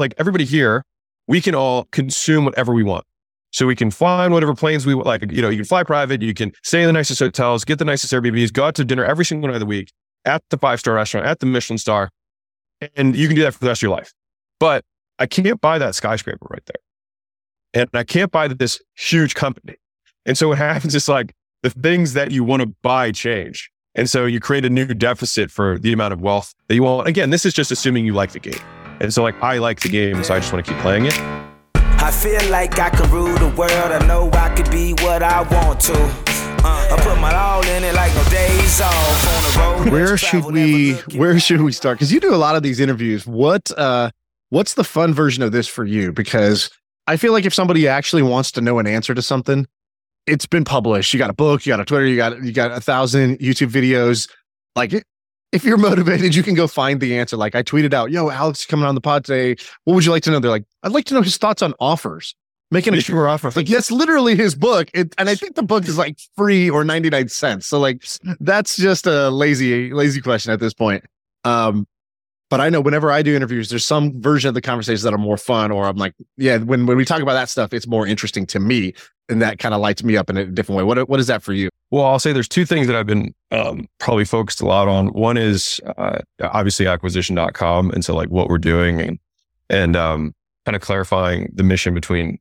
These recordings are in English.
like everybody here, we can all consume whatever we want. So we can fly on whatever planes we like. You know, you can fly private, you can stay in the nicest hotels, get the nicest Airbnbs, go out to dinner every single night of the week at the five star restaurant, at the Michelin star, and you can do that for the rest of your life. But I can't buy that skyscraper right there. And I can't buy this huge company. And so what happens is like the things that you want to buy change. And so you create a new deficit for the amount of wealth that you want. Again, this is just assuming you like the game. And so like I like the game, so I just want to keep playing it. I feel like I can rule the world. I know I could be what I want to. Uh, I put my all in it like no days off on the road. Where should we where should we start? Because you do a lot of these interviews. What uh what's the fun version of this for you? Because I feel like if somebody actually wants to know an answer to something, it's been published. You got a book, you got a Twitter, you got you got a thousand YouTube videos. Like if you're motivated, you can go find the answer. Like I tweeted out, "Yo, Alex coming on the pod today. What would you like to know?" They're like, "I'd like to know his thoughts on offers." Making a sure offer. Like that's literally his book, it, and I think the book is like free or ninety nine cents. So like that's just a lazy lazy question at this point. Um, but I know whenever I do interviews, there's some version of the conversations that are more fun, or I'm like, yeah, when when we talk about that stuff, it's more interesting to me, and that kind of lights me up in a different way. What what is that for you? Well, I'll say there's two things that I've been um, probably focused a lot on. One is uh, obviously acquisition.com, and so like what we're doing, and and um, kind of clarifying the mission between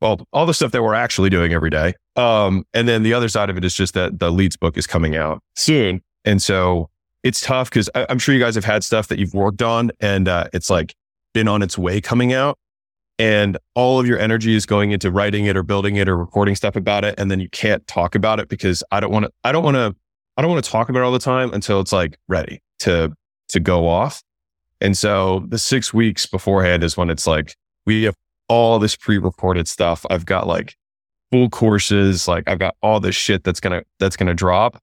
well, all the stuff that we're actually doing every day. Um, and then the other side of it is just that the leads book is coming out soon, and so it's tough because I'm sure you guys have had stuff that you've worked on and uh, it's like been on its way coming out. And all of your energy is going into writing it or building it or recording stuff about it. And then you can't talk about it because I don't want to, I don't want to, I don't want to talk about it all the time until it's like ready to, to go off. And so the six weeks beforehand is when it's like, we have all this pre-recorded stuff. I've got like full courses. Like I've got all this shit that's to, that's to drop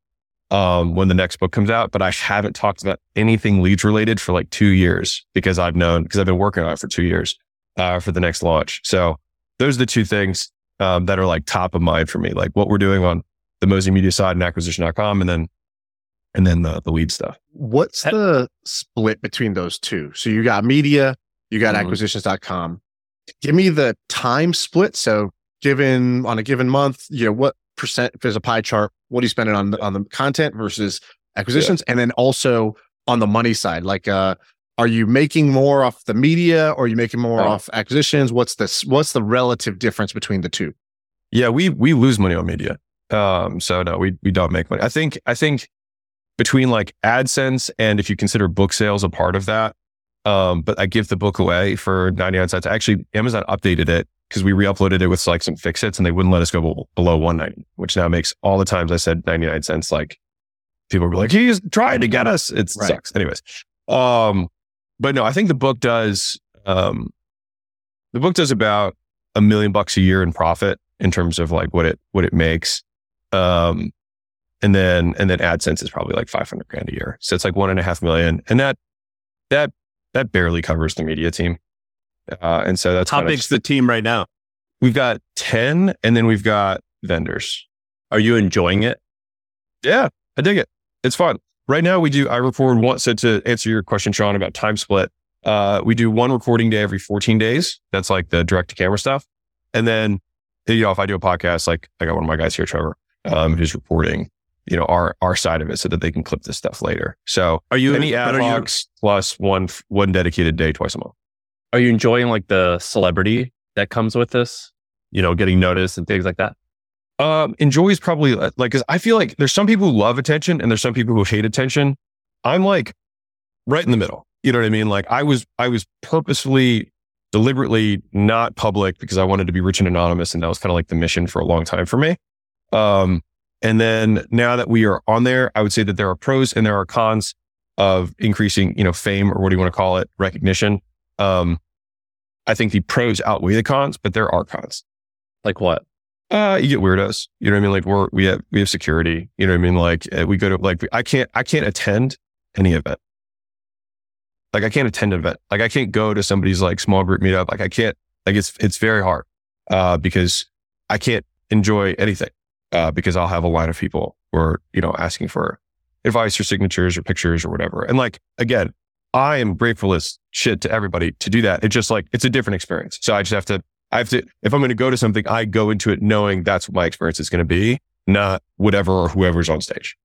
um, when the next book comes out, but I haven't talked about anything leads related for like two years because I've known, because I've been working on it for two years uh, for the next launch. So those are the two things um, that are like top of mind for me, like what we're doing on the Mozi Media side and acquisition.com and then and then the, the lead stuff. What's the split between those two? So you got media, you got mm-hmm. acquisitions.com. Give me the time split. So given on a given month, you know, what percent if there's a pie chart what are you spending on the, on the content versus acquisitions yeah. and then also on the money side like uh are you making more off the media or are you making more oh. off acquisitions what's this what's the relative difference between the two yeah we we lose money on media um so no we we don't make money i think i think between like adsense and if you consider book sales a part of that um but i give the book away for 99 cents actually amazon updated it because we re-uploaded it with like some fix and they wouldn't let us go below 190, which now makes all the times I said 99 cents, like people were like, he's trying to get us. It right. sucks. Anyways. Um, but no, I think the book does, um, the book does about a million bucks a year in profit in terms of like what it, what it makes. Um, and then, and then AdSense is probably like 500 grand a year. So it's like one and a half million. And that, that, that barely covers the media team. Uh, and so that's how big's the team right now? We've got 10 and then we've got vendors. Are you enjoying it? Yeah, I dig it. It's fun. Right now we do, I record one. So to answer your question, Shaan, about time split, uh, we do one recording day every 14 days. That's like the direct to camera stuff. And then, you know, if I do a podcast, like I got one of my guys here, Trevor, um, who's reporting, you know, our, our side of it so that they can clip this stuff later. So are you any ad hocs plus one, one dedicated day twice a month? Are you enjoying like the celebrity that comes with this? You know, getting noticed and things like that? Um, enjoy is probably uh, like, cause I feel like there's some people who love attention and there's some people who hate attention. I'm like right in the middle. You know what I mean? Like I was, I was purposefully, deliberately not public because I wanted to be rich and anonymous. And that was kind of like the mission for a long time for me. Um, and then now that we are on there, I would say that there are pros and there are cons of increasing, you know, fame or what do you want to call it? Recognition. Um, I think the pros outweigh the cons, but there are cons. Like what? Uh, you get weirdos. You know what I mean? Like we're, we have, we have security. You know what I mean? Like uh, we go to, like, I can't, I can't attend any event. Like I can't attend an event. Like I can't go to somebody's like small group meetup. Like I can't, like it's, it's very hard, uh, because I can't enjoy anything, uh, because I'll have a line of people who are, you know, asking for advice or signatures or pictures or whatever. And like, again, I am grateful as shit to everybody to do that. It's just like, it's a different experience. So I just have to, I have to, if I'm going to go to something, I go into it knowing that's what my experience is going to be, not whatever or whoever's on stage.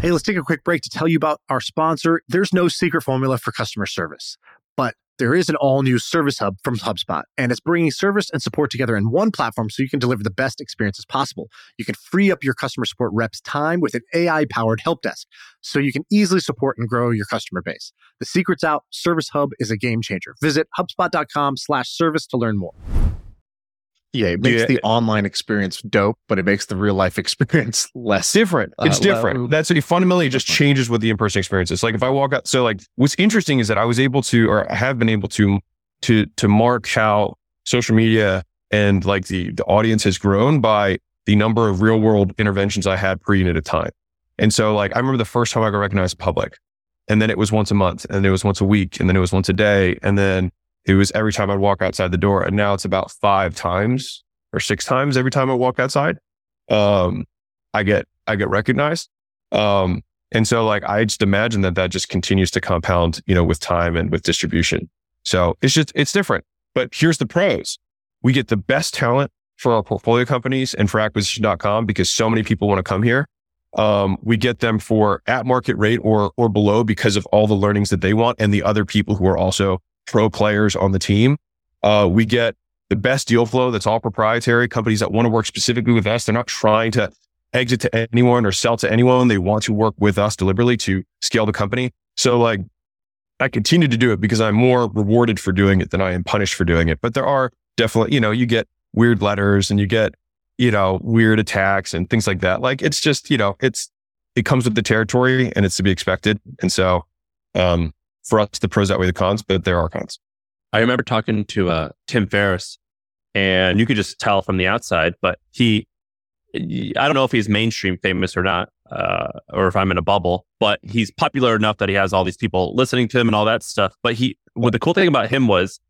Hey, let's take a quick break to tell you about our sponsor. There's no secret formula for customer service, but there is an all new service hub from HubSpot, and it's bringing service and support together in one platform so you can deliver the best experiences possible. You can free up your customer support reps' time with an AI powered help desk so you can easily support and grow your customer base. The secret's out. Service Hub is a game changer. Visit HubSpot.com slash service to learn more. Yeah, it makes yeah. the online experience dope, but it makes the real life experience less different. It's uh, different. Well, That's it fundamentally it just changes what the in person experience is. Like if I walk out, so like what's interesting is that I was able to, or I have been able to, to to mark how social media and like the the audience has grown by the number of real world interventions I had per unit of time. And so like I remember the first time I got recognized public, and then it was once a month, and then it was once a week, and then it was once a day, and then it was every time I'd walk outside the door. And now it's about five times or six times every time I walk outside. Um, I get, I get recognized. Um, and so like, I just imagine that that just continues to compound, you know, with time and with distribution. So it's just, it's different, but here's the pros. We get the best talent for our portfolio companies and for acquisition.com because so many people want to come here. Um, we get them for at market rate or, or below because of all the learnings that they want and the other people who are also pro players on the team. Uh, we get the best deal flow that's all proprietary. Companies that want to work specifically with us, they're not trying to exit to anyone or sell to anyone. They want to work with us deliberately to scale the company. So like I continue to do it because I'm more rewarded for doing it than I am punished for doing it. But there are definitely, you know, you get weird letters and you get, you know, weird attacks and things like that. Like it's just, you know, it's, it comes with the territory and it's to be expected. And so, um, for us, the pros outweigh the cons, but there are cons. I remember talking to uh, Tim Ferriss, and you could just tell from the outside, but he, I don't know if he's mainstream famous or not, uh, or if I'm in a bubble, but he's popular enough that he has all these people listening to him and all that stuff. But he, what the cool thing about him was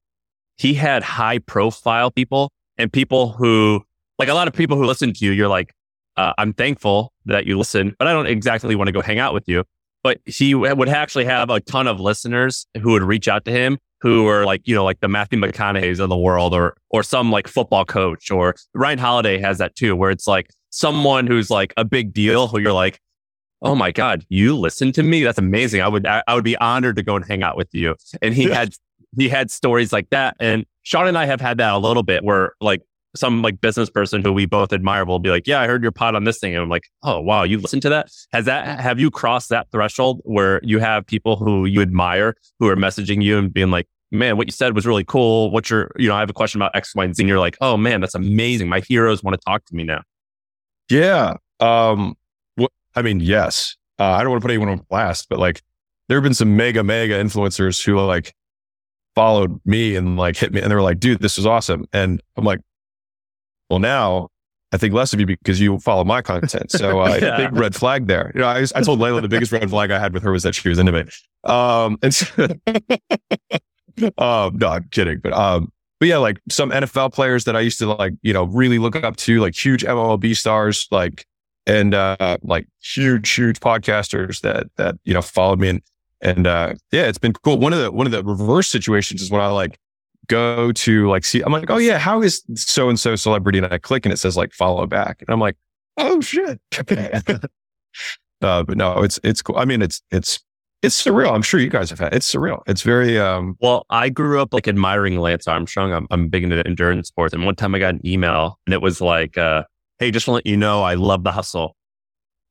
he had high profile people and people who, like a lot of people who listen to you, you're like, uh, I'm thankful that you listen, but I don't exactly want to go hang out with you but he would actually have a ton of listeners who would reach out to him who are like, you know, like the Matthew McConaughey's of the world or, or some like football coach or Ryan Holiday has that too, where it's like someone who's like a big deal who you're like, Oh my God, you listen to me? That's amazing. I would, I, I would be honored to go and hang out with you. And he had, he had stories like that. And Shaan and I have had that a little bit where like some like business person who we both admire will be like, "Yeah, I heard your pod on this thing," and I'm like, "Oh wow, you listened to that? Has that have you crossed that threshold where you have people who you admire who are messaging you and being like, man, what you said was really cool. What's your, you know, I have a question about X, Y, and Z. And you're like, oh man, that's amazing. My heroes want to talk to me now. Yeah. Um, well, I mean, yes. Uh, I don't want to put anyone on blast, but like there have been some mega, mega influencers who like followed me and like hit me and they were like, dude, this is awesome. And I'm like, well, now I think less of you because you follow my content. So uh, yeah. big red flag there. You know, I, I told Leila the biggest red flag I had with her was that she was into me. Um, and so, um, no, I'm kidding. But, um, but yeah, like some NFL players that I used to like, you know, really look up to, like huge MLB stars, like, and, uh, like huge, huge podcasters that, that, you know, followed me. And, and, uh, yeah, it's been cool. One of the, one of the reverse situations is when I like, go to like see, I'm like, oh yeah, how is so and so celebrity? And I click and it says like follow back. And I'm like, oh shit. uh, but no, it's it's cool. I mean, it's it's it's surreal. I'm sure you guys have had it's surreal. It's very um well, I grew up like admiring Lance Armstrong. I'm I'm big into endurance sports. And one time I got an email and it was like, uh, hey, just to let you know, I love the hustle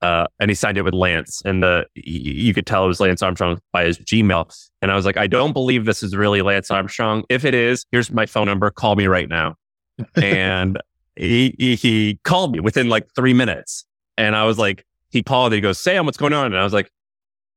uh, and he signed it with Lance, and the you could tell it was Lance Armstrong by his Gmail. And I was like, I don't believe this is really Lance Armstrong. If it is, here's my phone number. Call me right now. and he, he, he called me within like three minutes, and I was like, he called. And he goes, Sam, what's going on? And I was like,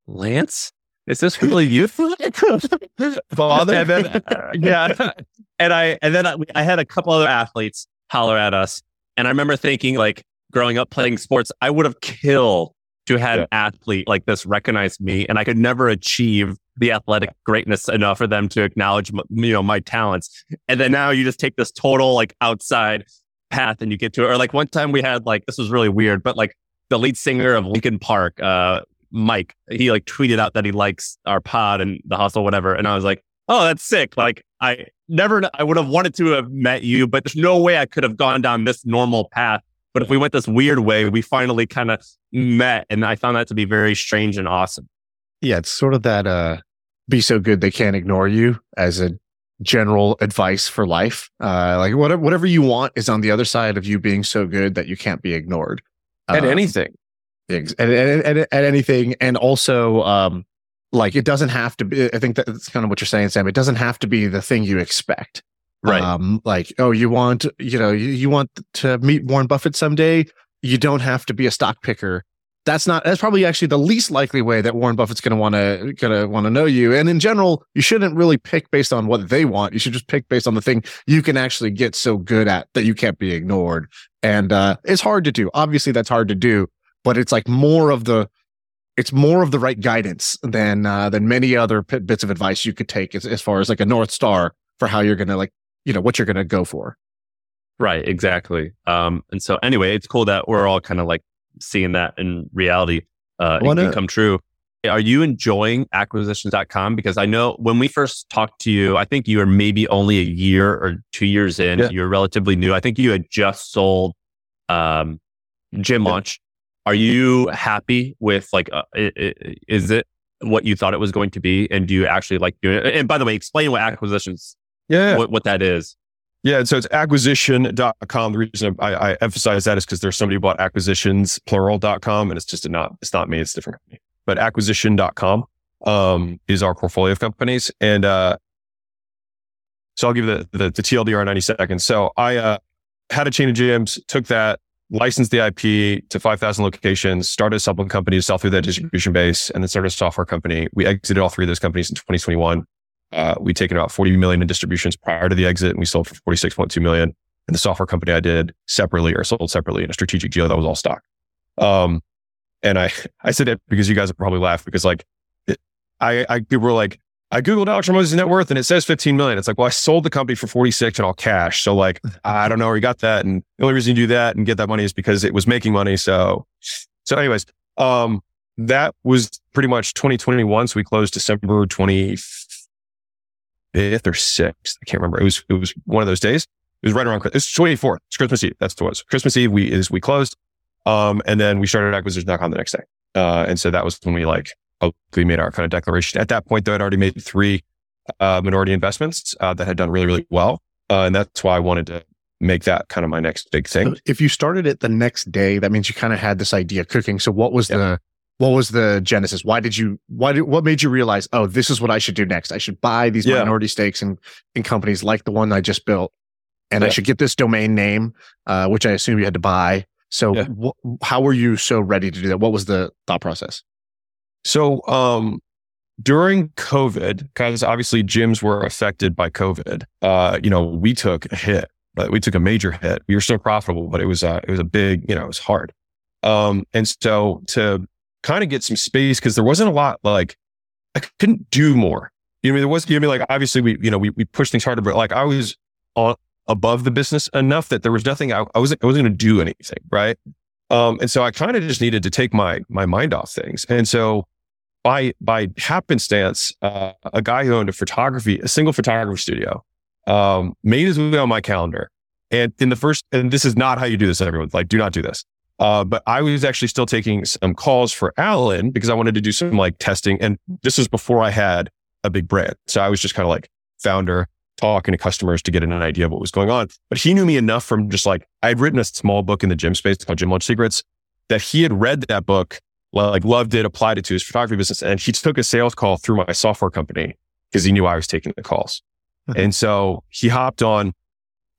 Lance, is this really you, father? And then, yeah, and I and then I, I had a couple other athletes holler at us, and I remember thinking like growing up playing sports, I would have killed to have yeah. an athlete like this recognize me, and I could never achieve the athletic greatness enough for them to acknowledge, you know, my talents. And then now you just take this total like outside path and you get to it. Or like one time we had like this was really weird, but like the lead singer of Linkin Park, uh, Mike. He like tweeted out that he likes our pod and the hustle, whatever. And I was like, oh, that's sick. Like I never, I would have wanted to have met you, but there's no way I could have gone down this normal path. But if we went this weird way, we finally kind of met. And I found that to be very strange and awesome. Yeah. It's sort of that, uh, be so good they can't ignore you as a general advice for life. Uh, like whatever, whatever you want is on the other side of you being so good that you can't be ignored. At Uh, anything. Ex- at, at, at, at anything. And also, um, like it doesn't have to be, I think that's kind of what you're saying, Sam. It doesn't have to be the thing you expect. Right. Um, like, oh, you want, you know, you, you want to meet Warren Buffett someday. You don't have to be a stock picker. That's not, that's probably actually the least likely way that Warren Buffett's going to want to, going to want to know you. And in general, you shouldn't really pick based on what they want. You should just pick based on the thing you can actually get so good at that you can't be ignored. And, uh, it's hard to do. Obviously that's hard to do, but it's like more of the, it's more of the right guidance than uh, than many other p- bits of advice you could take as, as far as like a north star for how you're gonna like you know what you're gonna go for. Right, exactly. Um, and so anyway, it's cool that we're all kind of like seeing that in reality uh, Wanna- come true. Are you enjoying acquisitions.com? Because I know when we first talked to you, I think you were maybe only a year or two years in. Yeah. You're relatively new. I think you had just sold um, Gym Yeah. Launch. Are you happy with like, uh, is it what you thought it was going to be? And do you actually like doing it? And by the way, explain what acquisitions, Yeah. what, what that is. Yeah. And so it's acquisition.com. The reason I, I emphasize that is because there's somebody who bought acquisitions plural.com and it's just a not, it's not me, it's a different company. But acquisition.com um, is our portfolio of companies. And uh, so I'll give the, the, the TLDR in 90 seconds. So I uh, had a chain of gyms, took that, licensed the IP to 5,000 locations, started a supplement company to sell through that distribution base, and then started a software company. We exited all three of those companies in 2021. Uh, we'd taken about 40 million in distributions prior to the exit, and we sold for 46.2 million. And the software company I did separately or sold separately in a strategic deal that was all stock. Um, and I, I said that because you guys would probably laugh because like, it, I, I, people were like, I Googled Alex Hormozi's net worth and it says 15 million. It's like, well, I sold the company for 46 and all cash. So like, I don't know where you got that. And the only reason you do that and get that money is because it was making money. So, so anyways, um, that was pretty much 2021. So we closed December 25th or 6th. I can't remember. It was, it was one of those days. It was right around, it was 24th. It's Christmas Eve. That's what it was. Christmas Eve, we, is we closed. Um, and then we started acquisition.com the next day. Uh, and so that was when we like, we made our kind of declaration. At that point, though, I'd already made three uh, minority investments uh, that had done really, really well. Uh, and that's why I wanted to make that kind of my next big thing. So if you started it the next day, that means you kind of had this idea cooking. So what was Yeah. the what was the genesis? Why did you why did what made you realize, oh, this is what I should do next? I should buy these Yeah. minority stakes in in companies like the one I just built, and I should get this domain name, uh, which I assume you had to buy. So Yeah. wh- how were you so ready to do that? What was the thought process? So, um, during COVID, because obviously gyms were affected by COVID, uh, you know, we took a hit, but we took a major hit. We were still profitable, but it was, uh, it was a big, you know, it was hard. Um, and so to kind of get some space, because there wasn't a lot, like, I couldn't do more. You know, I mean, there was, you know, I mean, like, obviously we, you know, we, we pushed things harder, but like I was on above the business enough that there was nothing, I, I wasn't, I wasn't going to do anything. Right. Um, and so I kind of just needed to take my, my mind off things. And so, by by happenstance, uh, a guy who owned a photography, a single photography studio, um, made his way on my calendar. And in the first, and this is not how you do this, everyone. Like, do not do this. Uh, but I was actually still taking some calls for Alan because I wanted to do some like testing. And this was before I had a big brand. So I was just kind of like founder talking to customers to get an idea of what was going on. But he knew me enough from just like, I had written a small book in the gym space called Gym Launch Secrets that he had read that book like loved it, applied it to his photography business. And he took a sales call through my software company because he knew I was taking the calls. Mhm. and so he hopped on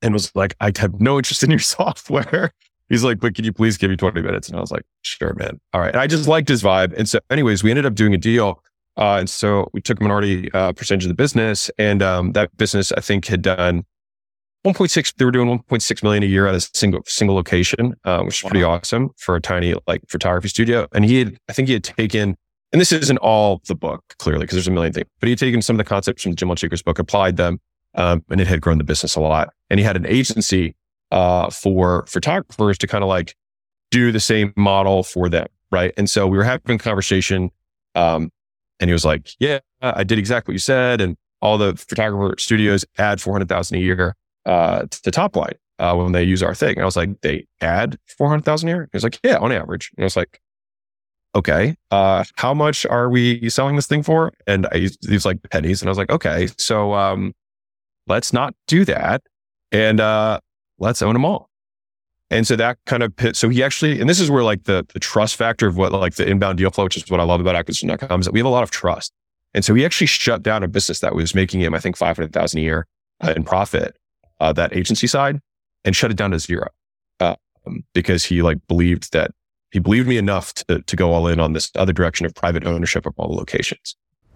and was like, I have no interest in your software. He's like, but can you please give me 20 minutes? And I was like, sure, man. All right. And I just liked his vibe. And so anyways, we ended up doing a deal. Uh, and so we took a minority uh, percentage of the business and um, that business, I think had done 1.6, they were doing 1.6 million a year at a single, single location, uh, which is pretty awesome for a tiny like photography studio. And he had, I think he had taken, and this isn't all the book clearly because there's a million things, but he had taken some of the concepts from Gym Launch book, applied them, um, and it had grown the business a lot. And he had an agency uh, for photographers to kind of like do the same model for them. right? And so we were having a conversation, um, and he was like, "Yeah, I did exactly what you said, and all the photographer studios add four hundred thousand a year uh, to the top line uh, when they use our thing." And I was like, "They add four hundred thousand a year?" He was like, "Yeah, on average." And I was like, "Okay, uh, how much are we selling this thing for?" And I, he was like pennies, and I was like, "Okay, so um, let's not do that, and uh, let's own them all." And so that kind of pit, so he actually, and this is where like the, the trust factor of what like the inbound deal flow, which is what I love about acquisition.com is that we have a lot of trust. And so he actually shut down a business that was making him, I think, 500,000 a year uh, in profit, uh, that agency side and shut it down to zero. Uh, because he like believed that he believed me enough to, to go all in on this other direction of private ownership of all the locations.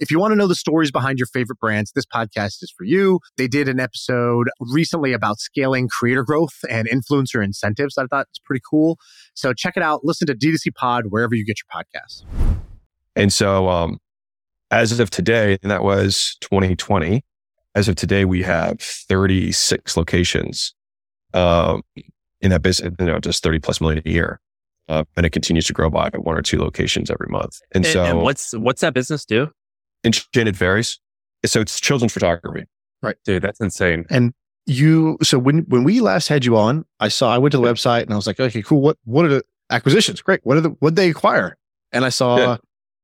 If you want to know the stories behind your favorite brands, this podcast is for you. They did an episode recently about scaling creator growth and influencer incentives. I thought it's pretty cool. So check it out. Listen to D2C Pod wherever you get your podcasts. And so, um, as of today, and that was 2020, as of today, we have 36 locations um, in that business, you know, just 30 plus million a year. Uh, and it continues to grow by one or two locations every month. And, And, so, and what's what's that business do? Enchanted Fairies. So it's children's photography. Right. Dude, that's insane. And you, so when when we last had you on, I saw I went to the website and I was like, okay, cool. What what are the acquisitions? Great. What are the what they acquire? And I saw Yeah.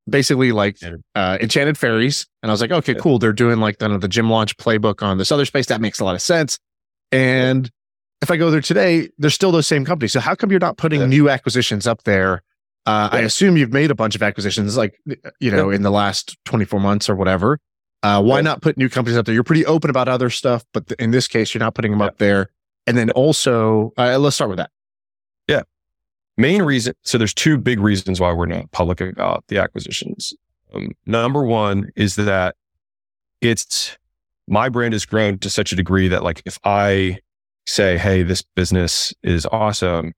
basically like Enchanted. uh, Enchanted Fairies, and I was like, okay, Yeah. cool. They're doing like the, the gym launch playbook on this other space. That makes a lot of sense. And if I go there today, there's still those same companies. So how come you're not putting Yeah. new acquisitions up there? Uh, I assume you've made a bunch of acquisitions, like you know, in the last 24 months or whatever. Uh, why Right. not put new companies up there? You're pretty open about other stuff, but th- in this case, you're not putting them Yeah. up there. And then also, uh, let's start with that. Yeah, main reason so there's two big reasons why we're not public about the acquisitions um, number one is that it's my brand has grown to such a degree that like if i say hey this business is awesome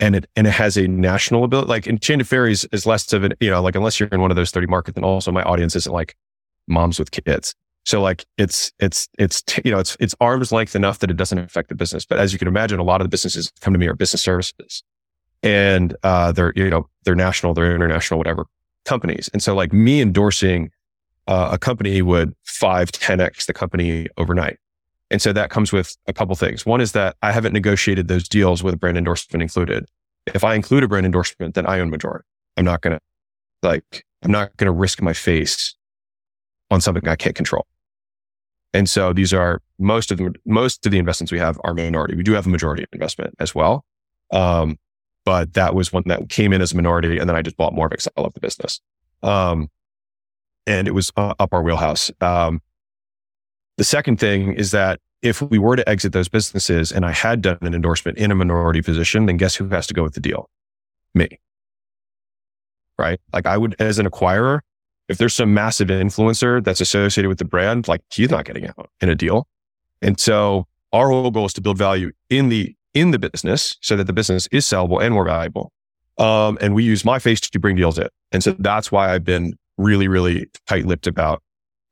and it and it has a national ability like enchanted fairies is less of an you know like unless you're in one of those 30 markets and also my audience isn't like moms with kids so like it's it's it's t- you know it's it's arm's length enough that it doesn't affect the business but as you can imagine a lot of the businesses come to me are business services and uh, they're you know they're national, they're international, whatever companies. And so like me endorsing uh, a company would five, 10x the company overnight. And so that comes with a couple things. One is that I haven't negotiated those deals with a brand endorsement included. If I include a brand endorsement, then I own majority. I'm not gonna like I'm not gonna risk my face on something I can't control. And so these are most of the most of the investments we have are minority. We do have a majority investment as well. Um, but that was one that came in as a minority, and then I just bought more of Excel of the business. Um, and it was uh, up our wheelhouse. Um, the second thing is that if we were to exit those businesses and I had done an endorsement in a minority position, then guess who has to go with the deal? Me. Right? Like I would, as an acquirer, if there's some massive influencer that's associated with the brand, like he's not getting out in a deal. And so our whole goal is to build value in the in the business so that the business is sellable and more valuable. Um, and we use my face to bring deals in. And so that's why I've been really, really tight lipped about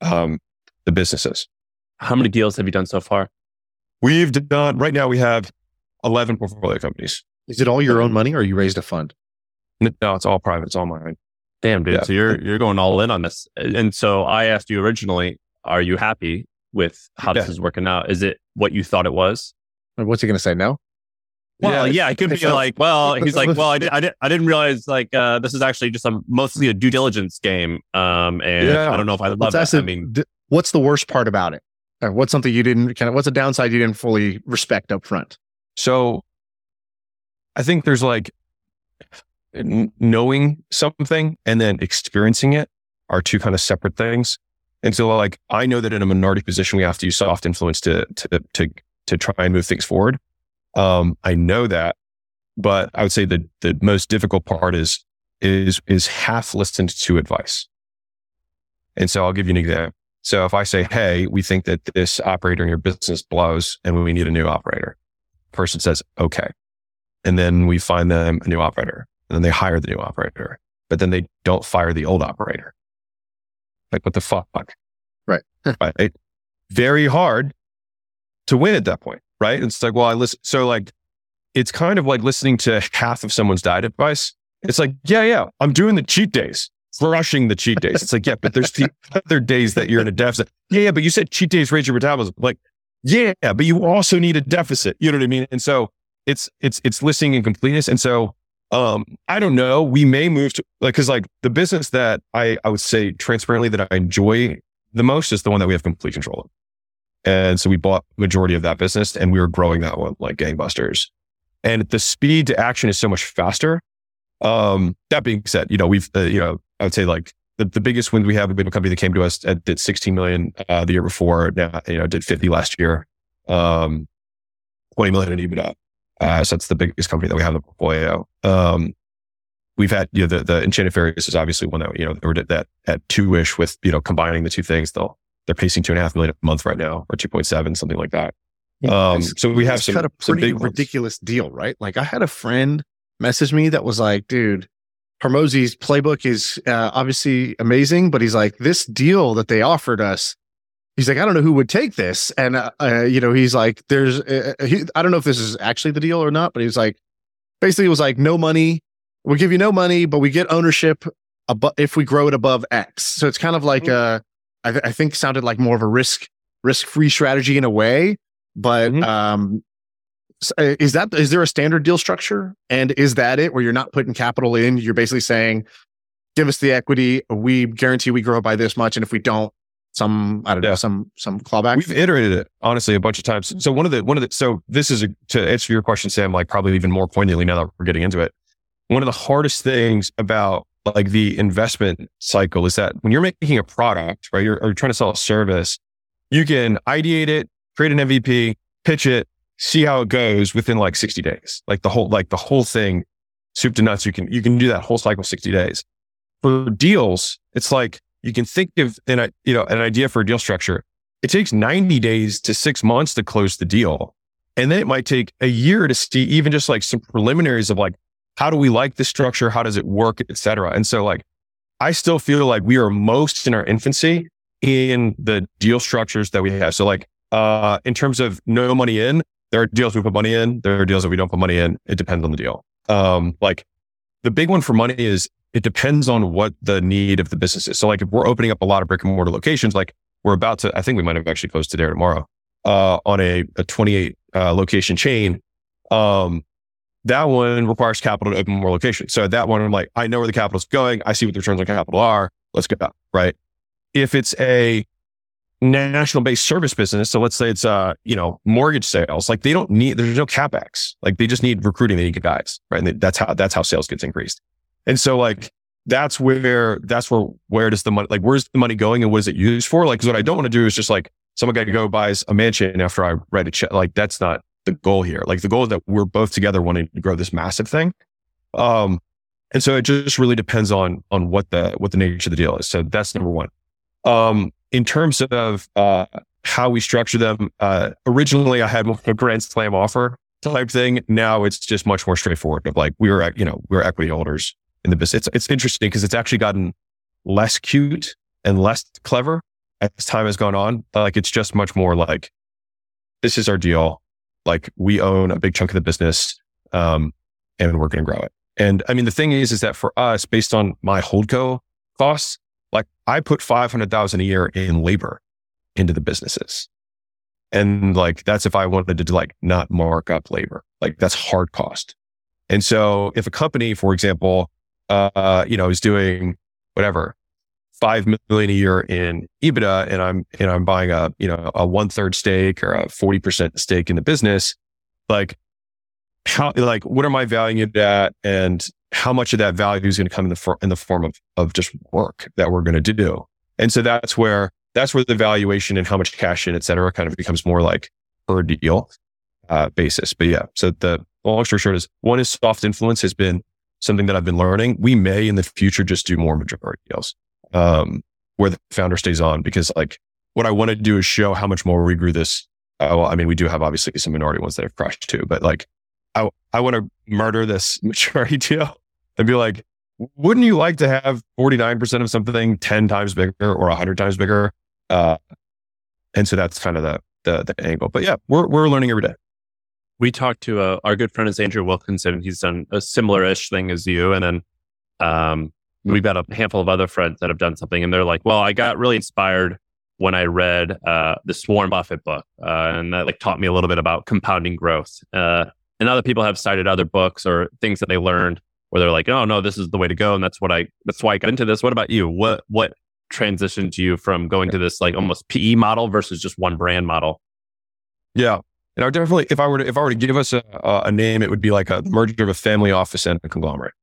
um, the businesses. How many deals have you done so far? We've done, right now, we have 11 portfolio companies. Is it all your own money or you raised a fund? No, it's all private. It's all mine. Damn, dude. Yeah. So you're you're going all in on this. And so I asked you originally, are you happy with how this is working out? Is it what you thought it was? What's he going to say? No. Well, yeah, it could be so- like, well, he's like, well, I, did, I, did, I didn't realize like uh, this is actually just a mostly a due diligence game, um, and Yeah. I don't know if I love Let's ask that. I mean, d- what's the worst part about it? What's something you didn't kind of? What's a downside you didn't fully respect up front? So I think there's like knowing something and then experiencing it are two kind of separate things. And so like I know that in a minority position we have to use soft influence to to to to try and move things forward. Um, I know that, but I would say the the most difficult part is is is half listened to advice. And so I'll give you an example. So if I say, Hey, we think that this operator in your business blows and we need a new operator, person says, okay. And then we find them a new operator and then they hire the new operator, but then they don't fire the old operator. Like what the fuck? Right. right. Very hard to win at that point. Right. It's like, well, I listen. So like, it's kind of like listening to half of someone's diet advice. It's like, yeah, yeah, I'm doing the cheat days, crushing the cheat days. It's like, yeah, but there's the other days that you're in a deficit. Yeah, yeah, but you said cheat days raise your metabolism. Like, yeah, but you also need a deficit. You know what I mean? And so it's it's it's listening and completeness. And so um, I don't know. We may move to like because like the business that I I would say transparently that I enjoy the most is the one that we have complete control of. And so we bought majority of that business and we were growing that one like gangbusters. And the speed to action is so much faster. Um, that being said, you know, we've, uh, you know, I would say like the, the biggest wins we have have been a company that came to us at did 16 million, uh, the year before. Now, you know, did 50 last year. Um, 20 million in EBITDA. Uh, so that's the biggest company that we have in the portfolio. Um, we've had, you know, the, the Enchanted Fairies is obviously one that, you know, we're at at two ish with, you know, combining the two things. They'll, they're pacing two and a half million a month right now or 2.7, something like that. Um, so we have some, cut a pretty big ones. ridiculous deal, right? Like I had a friend message me that was like, dude, Hormozi's playbook is uh, obviously amazing, but he's like, this deal that they offered us, he's like, I don't know who would take this. And, uh, uh, you know, he's like, there's, uh, he, I don't know if this is actually the deal or not, but he's like, basically, it was like, no money. We'll give you no money, but we get ownership abo- if we grow it above X. So it's kind of like, uh, I, th- I think sounded like more of a risk, risk free strategy in a way. But, Mhm. um, uh, Uh, is that is there a standard deal structure and is that it where you're not putting capital in you're basically saying give us the equity we guarantee we grow by this much and if we don't some i don't know some some clawback We've iterated it honestly a bunch of times. So one of the one of the so this is a, to answer your question, Sam. Like probably even more poignantly now that we're getting into it. One of the hardest things about like the investment cycle is that when you're making a product, right, you're, or you're trying to sell a service, you can ideate it, create an MVP, pitch it, see how it goes within like 60 days. Like the whole like the whole thing, soup to nuts. You can you can do that whole cycle 60 days. For deals, it's like you can think of an you know an idea for a deal structure it takes 90 days to six months to close the deal. And then it might take a year to see even just like some preliminaries of like, how do we like this structure? How does it work, et cetera. And so like, I still feel like we are most in our infancy in the deal structures that we have. So like, uh, in terms of no money in, there are deals we put money in. There are deals that we don't put money in. It depends on the deal. Um, like the big one for money is it depends on what the need of the business is. So like if we're opening up a lot of brick and mortar locations, like we're about to, I think we might have actually closed today or tomorrow, uh, on a, a 28, uh, location chain. Um, that one requires capital to open more locations. So that one, I'm like, I know where the capital's going. I see what the returns on capital are. Let's go. Right. If it's a national based service business, so let's say it's, uh, you know, mortgage sales, like they don't need, there's no capex. Like they just need recruiting. They need guys. Right. And that's how, that's how sales gets increased. And so like, that's where that's where where does the money like where's the money going and what is it used for? Like what I don't want to do is just like someone got to go buys a mansion after I write a check. Like that's not the goal here. Like the goal is that we're both together wanting to grow this massive thing. Um, and so it just really depends on on what the what the nature of the deal is. So that's number one. Um, in terms of uh, how we structure them, uh, originally I had more of a grand slam offer type thing. Now it's just much more straightforward. Of like we were you know we we're equity holders in the business. It's, it's interesting because it's actually gotten less cute and less clever as time has gone on. Like it's just much more like, this is our deal. Like we own a big chunk of the business, um, and we're going to grow it. And I mean, the thing is, is that for us, based on my holdco costs, like I put 500,000 a year in labor into the businesses. And like, that's if I wanted to like not mark up labor, like that's hard cost. And so if a company, for example, uh, you know, is doing whatever, five million a year in EBITDA and I'm, and I'm buying a, you know, a one third stake or a 40% stake in the business, like how, like, what am I valuing it at? And how much of that value is going to come in the, for, in the form of, of just work that we're going to do. And so that's where, that's where the valuation and how much cash in, et cetera, kind of becomes more like per deal, uh, basis. But yeah, so the long story short is one is soft influence has been something that I've been learning. We may in the future just do more majority deals. Um, where the founder stays on because like what I want to do is show how much more we grew this. Uh, well, I mean, we do have obviously some minority ones that have crushed too, but like I, I want to murder this maturity deal and be like, wouldn't you like to have 49% of something 10 times bigger or 100 times bigger? Uh, and so that's kind of the, the, the angle. But yeah, we're, we're learning every day. We talked to uh, our good friend is Andrew Wilkinson. He's done a similar ish thing as you. And then um, we've got a handful of other friends that have done something. And they're like, well, I got really inspired when I read uh, the Warren Buffett book. Uh, and that like taught me a little bit about compounding growth. Uh, and other people have cited other books or things that they learned where they're like, oh no, this is the way to go. And that's what I, that's why I got into this. What about you? What, what transitioned you from going to this like almost PE model versus just one brand model? Yeah. And I would definitely, if I were to, if I were to give us a, a name, it would be like a merger of a family office and a conglomerate.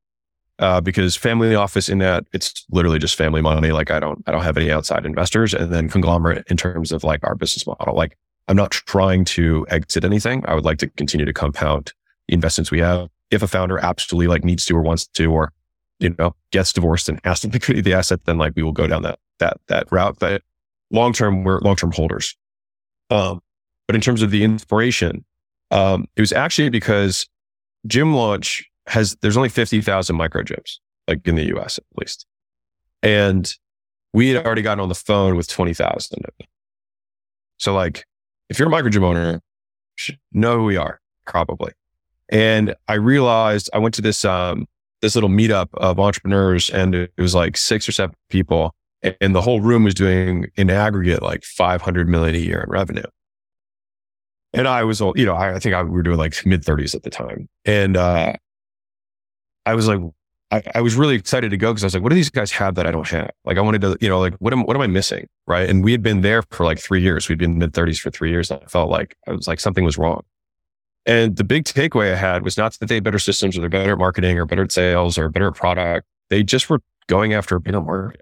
Uh, because family office in that it's literally just family money. Like I don't, I don't have any outside investors and then conglomerate in terms of like our business model. Like I'm not trying to exit anything. I would like to continue to compound the investments we have. If a founder absolutely like needs to or wants to, or, you know, gets divorced and has to liquidate the asset, then like we will go down that, that, that route. But long term, we're long term holders. Um, but in terms of the inspiration, um, it was actually because Gym Launch has, there's only 50,000 micro gyms, like in the US at least. And we had already gotten on the phone with 20,000 of them. So like, if you're a micro gym owner, you know who we are, probably. And I realized I went to this, um, this little meetup of entrepreneurs and it was like six or seven people and the whole room was doing in aggregate like 500 million a year in revenue. And I was, you know, I, I think I, we were doing like mid 30s at the time. And uh, I was like, I, I was really excited to go because I was like, what do these guys have that I don't have? Like, I wanted to, you know, like, what am, what am I missing? Right. And we had been there for like three years. We'd been mid 30s for three years. And I felt like I was like, something was wrong. And the big takeaway I had was not that they had better systems or they're better at marketing or better at sales or better at product. They just were going after a bigger market.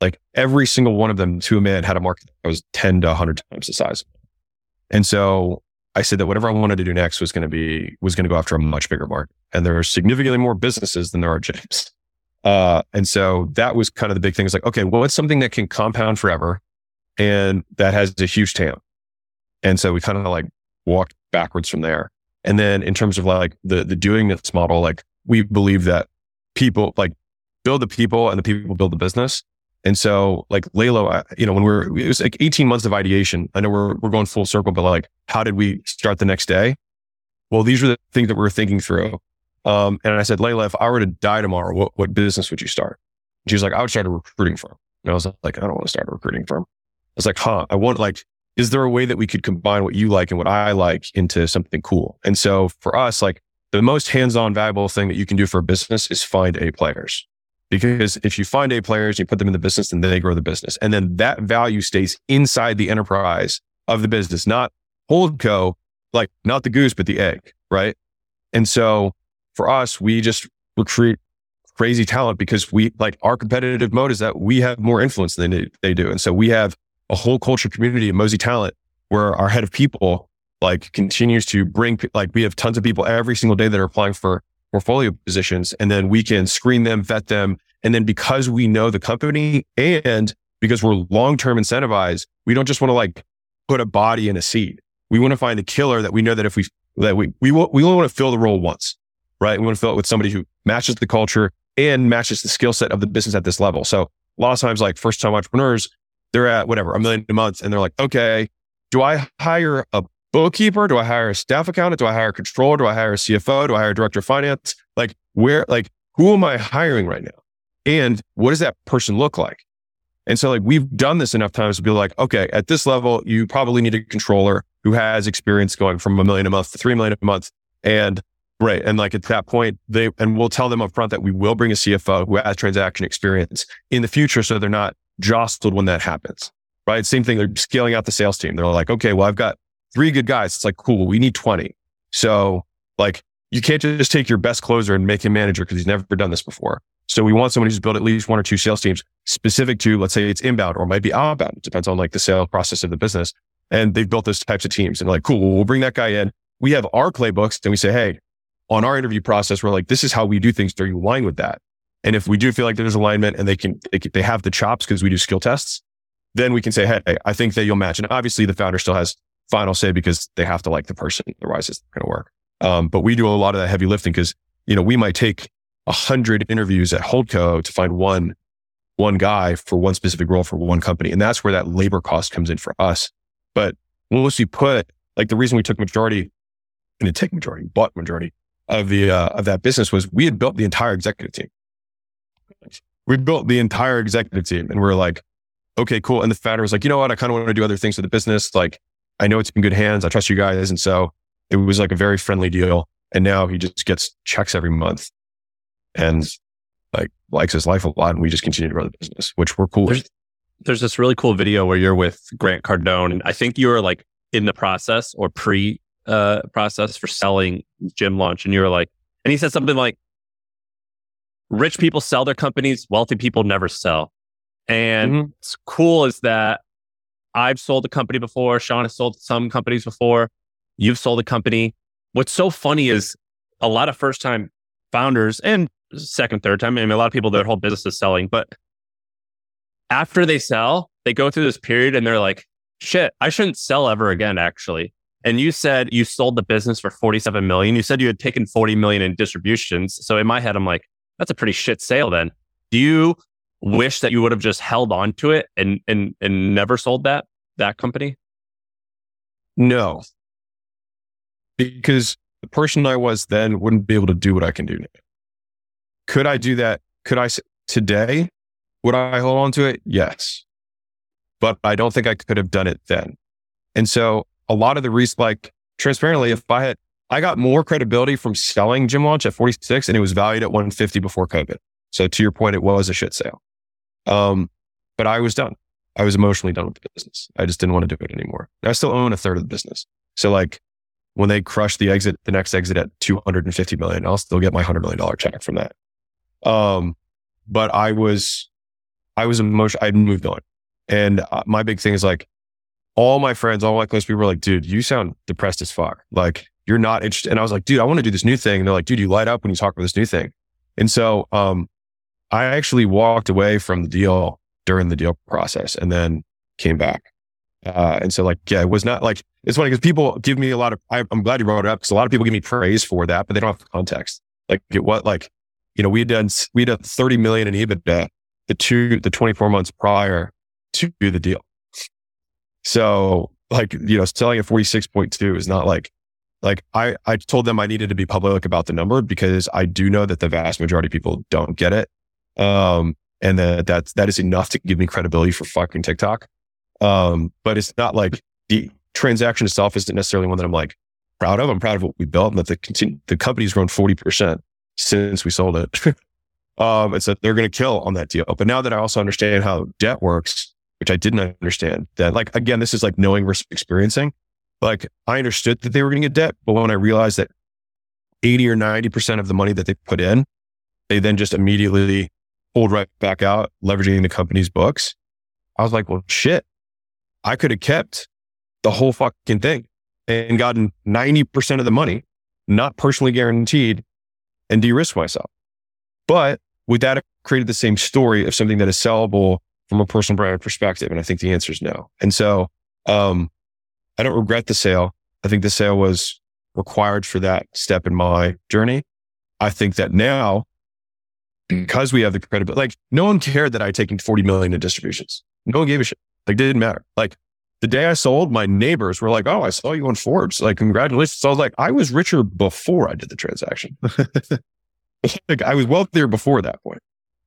Like every single one of them to a man had a market that was 10 to 100 times the size. And so I said that whatever I wanted to do next was going to be, was going to go after a much bigger market. And there are significantly more businesses than there are gyms. Uh, and so that was kind of the big thing. It's like, okay, well, what's something that can compound forever and that has a huge TAM? And so we kind of like walked backwards from there. And then in terms of like the, the doing this model, like we believe that people like build the people and the people build the business. And so like Lelo, you know, when we're, it was like 18 months of ideation. I know we're, we're going full circle, but like, how did we start the next day? Well, these were the things that we were thinking through. Um, and I said, Leila, if I were to die tomorrow, what, what business would you start? She was like, I would start a recruiting firm. And I was like, I don't want to start a recruiting firm. I was like, huh, I want like, is there a way that we could combine what you like and what I like into something cool? And so for us, like the most hands-on valuable thing that you can do for a business is find A players. Because if you find A players, you put them in the business and they grow the business. And then that value stays inside the enterprise of the business, not hold co, like not the goose, but the egg. Right. And so for us, we just recruit crazy talent because we like our competitive mode is that we have more influence than they do. And so we have a whole culture community of Mozi talent where our head of people like continues to bring, like we have tons of people every single day that are applying for portfolio positions and then we can screen them, vet them. And then because we know the company and because we're long-term incentivized, we don't just want to like put a body in a seat. We want to find a killer that we know that if we, that we, we, we only want to fill the role once, right? We want to fill it with somebody who matches the culture and matches the skill set of the business at this level. So a lot of times, like first time entrepreneurs, they're at whatever, a million a month and they're like, okay, do I hire a bookkeeper? Do I hire a staff accountant? Do I hire a controller? Do I hire a CFO? Do I hire a director of finance? Like where, like who am I hiring right now? And what does that person look like? And so like we've done this enough times to be like, okay, at this level, you probably need a controller who has experience going from a million a month to three million a month. And right. And like at that point, they, and we'll tell them up front that we will bring a CFO who has transaction experience in the future. So they're not jostled when that happens. Right. Same thing. They're scaling out the sales team. They're like, okay, well, I've got three good guys. It's like, cool, we need 20. So like you can't just take your best closer and make him manager because he's never done this before. So we want someone who's built at least one or two sales teams specific to, let's say it's inbound or might be outbound. It depends on like the sale process of the business. And they've built those types of teams and like, cool, well, bring that guy in. We have our playbooks and we say, Hey, on our interview process, we're like, this is how we do things. Are you aligned with that? And if we do feel like there's alignment and they can, they, can, they have the chops because we do skill tests, then we can say, Hey, I think that you'll match. And obviously the founder still has final say because they have to like the person. Otherwise it's going to work. Um, but we do a lot of that heavy lifting because, you know, we might take a hundred interviews at Holdco to find one, one guy for one specific role for one company. And that's where that labor cost comes in for us. But once we put, like the reason we took majority and didn't take majority, bought majority of the, uh, of that business was we had built the entire executive team. We built the entire executive team and we are like, okay, cool. And the founder was like, you know what? I kind of want to do other things with the business. Like, I know it's in good hands. I trust you guys. And so it was like a very friendly deal. And now he just gets checks every month and like likes his life a lot. And we just continue to run the business, which we're cool there's. There's this really cool video where you're with Grant Cardone. And I think you were like in the process or pre uh, process for selling Gym Launch. And you were like, and he said something like, rich people sell their companies, wealthy people never sell. And mm-hmm. what's cool is that I've sold a company before. Shaan has sold some companies before. You've sold a company. What's so funny is a lot of first time founders and second, third time. I mean, a lot of people, their whole business is selling, but after they sell, they go through this period and they're like, shit, I shouldn't sell ever again, actually. And you said you sold the business for 47 million. You said you had taken 40 million in distributions. So in my head, I'm like, that's a pretty shit sale then. Do you wish that you would have just held on to it and and and never sold that that company? No. Because the person I was then wouldn't be able to do what I can do now. Could I do that? Could I today? Would I hold on to it? Yes. But I don't think I could have done it then. And so a lot of the reason, like transparently, if I had, I got more credibility from selling Gym Launch at 46 and it was valued at 150 before COVID. So to your point, it was a shit sale. Um, but I was done. I was emotionally done with the business. I just didn't want to do it anymore. I still own a third of the business. So like when they crush the exit, the next exit at 250 million, I'll still get my hundred million dollar check from that. Um, but I was, I was emotional. I'd moved on. And uh, my big thing is like all my friends, all my close people were like, dude, you sound depressed as fuck. Like you're not interested. And I was like, dude, I want to do this new thing. And they're like, dude, you light up when you talk about this new thing. And so, um, I actually walked away from the deal during the deal process and then came back. Uh, and so like, yeah, it was not like, it's funny because people give me a lot of, I, am glad you brought it up because a lot of people give me praise for that, but they don't have context. Like it what, like, you know, we had done, we had done 30 million in EBITDA the two, the 24 months prior to the deal. So like, you know, selling at 46.2 is not like, like I, I told them I needed to be public about the number because I do know that the vast majority of people don't get it. Um, and that that's, that is enough to give me credibility for fucking TikTok. Um, but it's not like the transaction itself isn't necessarily one that I'm like proud of. I'm proud of what we built and that the, the company's grown 40% since we sold it. um, and so they're going to kill on that deal. But now that I also understand how debt works, which I didn't understand that like, again, this is like knowing versus experiencing. Like I understood that they were going to get debt, but when I realized that 80 or 90% of the money that they put in, they then just immediately pulled right back out, leveraging the company's books. I was like, well, shit, I could have kept the whole fucking thing and gotten 90% of the money, not personally guaranteed, and de risk myself. But would that have created the same story of something that is sellable from a personal brand perspective? And I think the answer is no. And so, um, I don't regret the sale. I think the sale was required for that step in my journey. I think that now because we have the credibility. Like no one cared that I had taken 40 million in distributions. No one gave a shit. Like it didn't matter. Like the day I sold, my neighbors were like, "Oh, I saw you on Forbes. Like congratulations." So I was like, I was richer before I did the transaction. like I was wealthier before that point.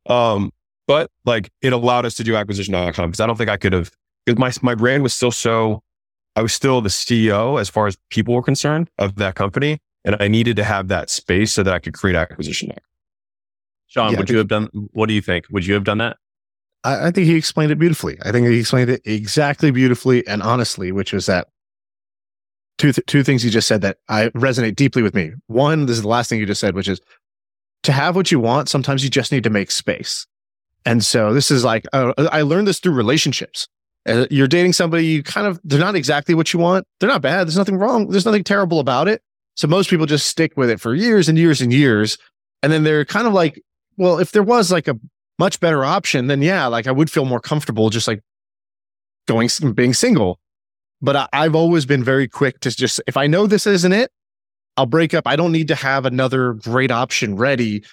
Um, but like it allowed us to do acquisition.com because I don't think I could have because my my brand was still so I was still the CEO as far as people were concerned of that company. And I needed to have that space so that I could create acquisition.com. Shaan, yeah, would you have done? What do you think? Would you have done that? I, I think he explained it beautifully. I think he explained it exactly beautifully and honestly, which was that two th- two things he just said that I resonate deeply with me. One, this is the last thing you just said, which is to have what you want. Sometimes you just need to make space. And so this is like uh, I learned this through relationships. Uh, you're dating somebody, you kind of they're not exactly what you want. They're not bad. There's nothing wrong. There's nothing terrible about it. So most people just stick with it for years and years and years, and then they're kind of like well, if there was like a much better option, then yeah, like I would feel more comfortable just like going being single. But I, I've always been very quick to just if I know this isn't it, I'll break up. I don't need to have another great option ready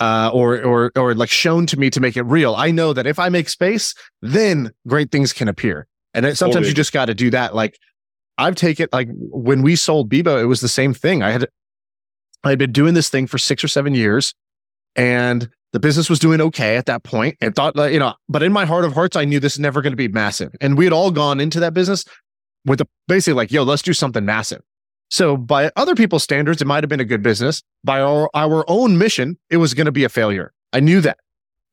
uh, or or or like shown to me to make it real. I know that if I make space, then great things can appear. And it, sometimes totally. you just got to do that. Like I've taken like when we sold Bebo, it was the same thing. I had I had been doing this thing for six or seven years, and the business was doing okay at that point. and thought, you know, but in my heart of hearts, I knew this is never going to be massive. And we had all gone into that business with the basically like, yo, let's do something massive. So by other people's standards, it might have been a good business. By our, our own mission, it was going to be a failure. I knew that.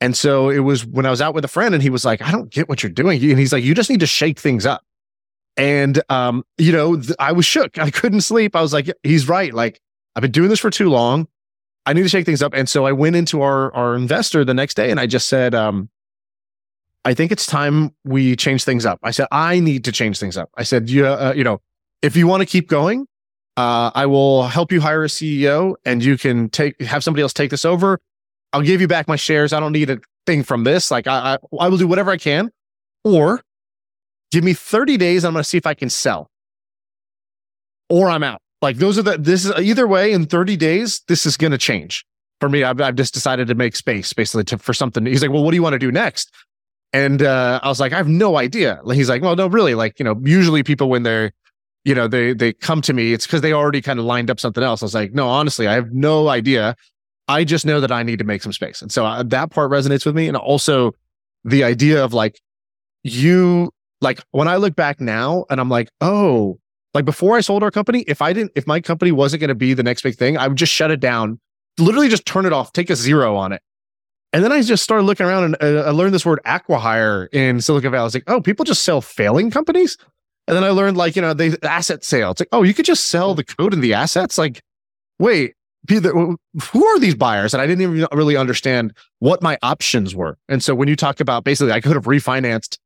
And so it was when I was out with a friend and he was like, I don't get what you're doing. And he's like, you just need to shake things up. And, um, you know, th- I was shook. I couldn't sleep. I was like, he's right. Like I've been doing this for too long. I need to shake things up. And so I went into our our investor the next day and I just said, um, I think it's time we change things up. I said, I need to change things up. I said, you, uh, you know, if you want to keep going, uh, I will help you hire a CEO and you can take, have somebody else take this over. I'll give you back my shares. I don't need a thing from this. Like I, I, I will do whatever I can or give me 30 days. I'm going to see if I can sell or I'm out. Like those are the, this is either way in 30 days, this is going to change for me. I've, I've just decided to make space basically to, for something. He's like, well, what do you want to do next? And, uh, I was like, I have no idea. He's like, well, no, really. Like, you know, usually people when they're, you know, they, they come to me, it's because they already kind of lined up something else. I was like, no, honestly, I have no idea. I just know that I need to make some space. And so uh, that part resonates with me. And also the idea of like, you, like when I look back now and I'm like, oh, like before I sold our company, if I didn't, if my company wasn't going to be the next big thing, I would just shut it down, literally just turn it off, take a zero on it. And then I just started looking around and uh, I learned this word acquihire in Silicon Valley. I was like, oh, people just sell failing companies. And then I learned like, you know, the asset sale. It's like, oh, you could just sell the code and the assets. Like, wait, who are these buyers? And I didn't even really understand what my options were. And so when you talk about basically, I could have refinanced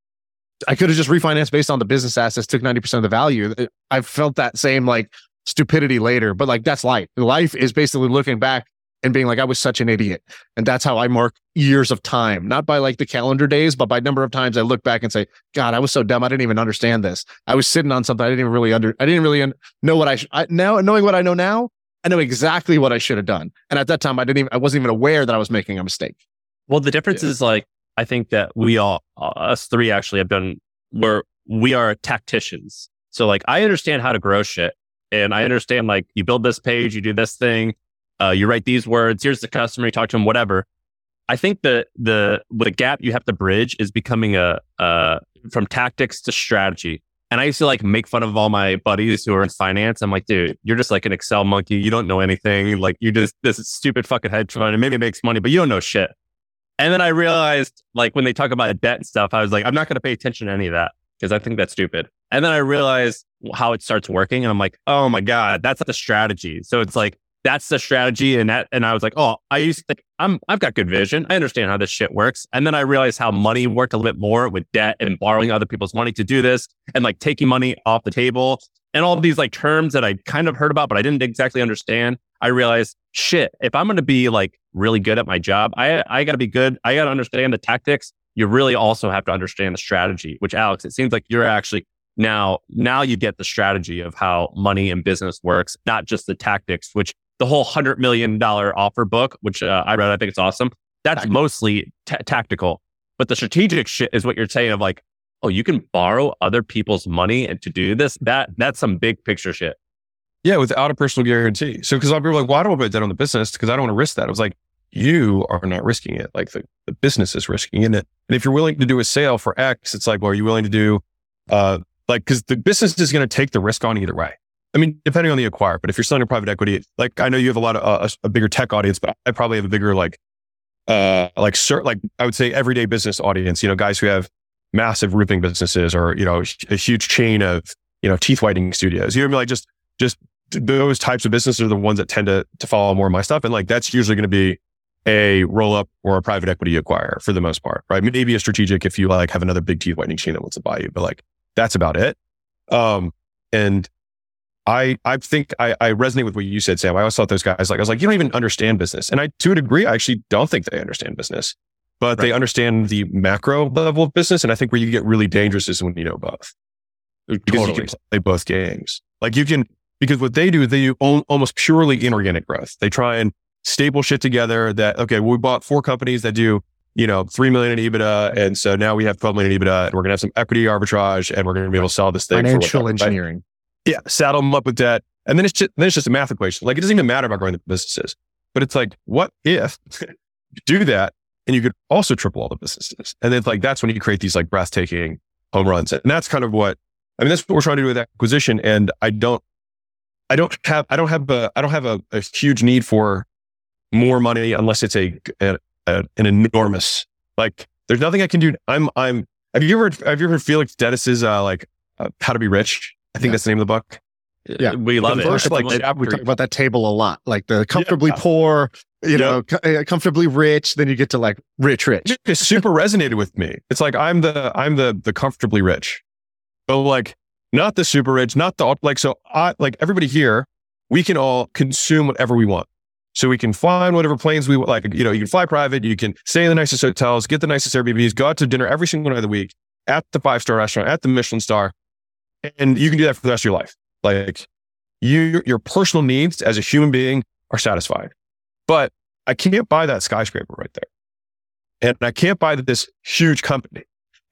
I could have just refinanced based on the business assets, took 90% of the value. I felt that same like stupidity later, but like that's life. Life is basically looking back and being like, I was such an idiot. And that's how I mark years of time, not by like the calendar days, but by number of times I look back and say, God, I was so dumb. I didn't even understand this. I was sitting on something I didn't even really under, I didn't really un- know what I, sh- I now knowing what I know now, I know exactly what I should have done. And at that time, I didn't even, I wasn't even aware that I was making a mistake. Well, the difference yeah. is like, I think that we all, uh, us three actually have done where we are tacticians. So like I understand how to grow shit and I understand like you build this page, you do this thing, uh, you write these words, here's the customer, you talk to him, whatever. I think that the the gap you have to bridge is becoming a uh, from tactics to strategy. And I used to like make fun of all my buddies who are in finance. I'm like, dude, you're just like an Excel monkey. You don't know anything. Like you just this stupid fucking hedge fund and maybe it makes money, but you don't know shit. And then I realized, like, when they talk about debt and stuff, I was like, I'm not going to pay attention to any of that because I think that's stupid. And then I realized how it starts working. And I'm like, oh my God, that's the strategy. So it's like, that's the strategy. And that, and I was like, oh, I used to think I'm, I've got good vision. I understand how this shit works. And then I realized how money worked a little bit more with debt and borrowing other people's money to do this and like taking money off the table and all these like terms that I kind of heard about, but I didn't exactly understand. I realized, shit, if I'm going to be like really good at my job, I, I got to be good. I got to understand the tactics. You really also have to understand the strategy, which Alex, it seems like you're actually now, now you get the strategy of how money and business works, not just the tactics, which the whole hundred million dollar offer book, which uh, I read, I think it's awesome. That's mostly t- tactical, but the strategic shit is what you're saying of like, oh, you can borrow other people's money and to do this. That that's some big picture shit. Yeah, without a personal guarantee. So, because a lot of people are like, why do I put debt on the business? Because I don't want to risk that. I was like, you are not risking it. Like the, the business is risking it. And if you're willing to do a sale for X, it's like, well, are you willing to do, uh, like, because the business is going to take the risk on either way. I mean, depending on the acquire, but if you're selling to private equity, like I know you have a lot of uh, a, a bigger tech audience, but I probably have a bigger like, uh, like cert, like I would say everyday business audience. You know, guys who have massive roofing businesses or you know a huge chain of you know teeth whitening studios. You know, like just just those types of businesses are the ones that tend to to follow more of my stuff, and like that's usually going to be a roll up or a private equity acquire for the most part, right? Maybe a strategic if you like have another big teeth whitening chain that wants to buy you, but like that's about it. Um, and I, I think I, I resonate with what you said, Sam. I always thought those guys like, I was like, you don't even understand business. And I, to a degree, I actually don't think they understand business, but right. they understand the macro level of business. And I think where you get really dangerous is when you know both. Because totally. you can play both games. Like you can, because what they do, they do almost purely inorganic growth. They try and staple shit together that, okay, well, we bought four companies that do, you know, 3 million in EBITDA. And so now we have 12 million in EBITDA and we're going to have some equity arbitrage and we're going to be able to sell this thing. Financial engineering. Yeah. Saddle them up with debt. And then it's just, then it's just a math equation. Like it doesn't even matter about growing the businesses, but it's like, what if you do that and you could also triple all the businesses? And then like, that's when you create these like breathtaking home runs. And that's kind of what, I mean, that's what we're trying to do with acquisition. And I don't, I don't have, I don't have a, I don't have a, a huge need for more money unless it's a, a, a, an enormous, like there's nothing I can do. I'm, I'm, have you ever, have you ever Felix Dennis's, uh, like, uh, How to Be Rich? I think yeah. that's the name of the book. Yeah, we love the it. First, like, we talk about that table a lot, like the comfortably yeah. poor, you know, uh, comfortably rich. Then you get to like rich, rich. It super resonated with me. It's like I'm the I'm the the comfortably rich, but like not the super rich, not the like. So I like everybody here, we can all consume whatever we want. So we can fly on whatever planes we like. You know, you can fly private. You can stay in the nicest hotels, get the nicest Airbnbs, go out to dinner every single night of the week at the five star restaurant, at the Michelin star, and you can do that for the rest of your life. Like you, your personal needs as a human being are satisfied. But I can't buy that skyscraper right there. And I can't buy this huge company.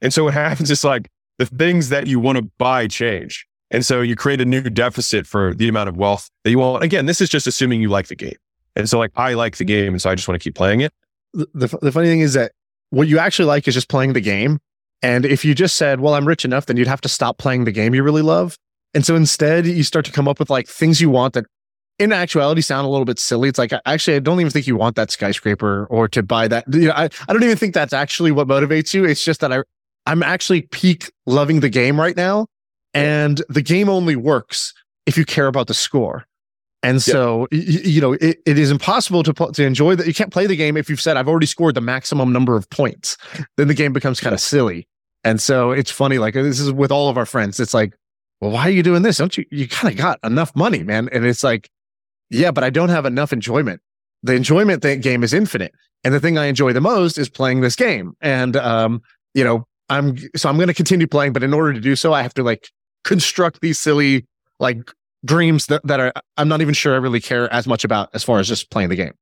And so what happens is like the things that you want to buy change. And so you create a new deficit for the amount of wealth that you want. Again, this is just assuming you like the game. And so like I like the game. And so I just want to keep playing it. The, the, the funny thing is that what you actually like is just playing the game. And if you just said, well, I'm rich enough, then you'd have to stop playing the game you really love. And so instead, you start to come up with like things you want that in actuality sound a little bit silly. It's like, actually, I don't even think you want that skyscraper or to buy that. You know, I, I don't even think that's actually what motivates you. It's just that I, I'm actually peak loving the game right now. And the game only works if you care about the score. And so, yeah. you, you, know, it, it is impossible to to enjoy that. You can't play the game if you've said, I've already scored the maximum number of points. Then the game becomes kind of silly. And so it's funny. Like this is with all of our friends. It's like, well, why are you doing this? Don't you, you kind of got enough money, man. And it's like, yeah, but I don't have enough enjoyment. The enjoyment that game is infinite. And the thing I enjoy the most is playing this game. And, um, you know, I'm, so I'm going to continue playing, but in order to do so, I have to like construct these silly, like dreams that, that are, I'm not even sure I really care as much about as far as just playing the game.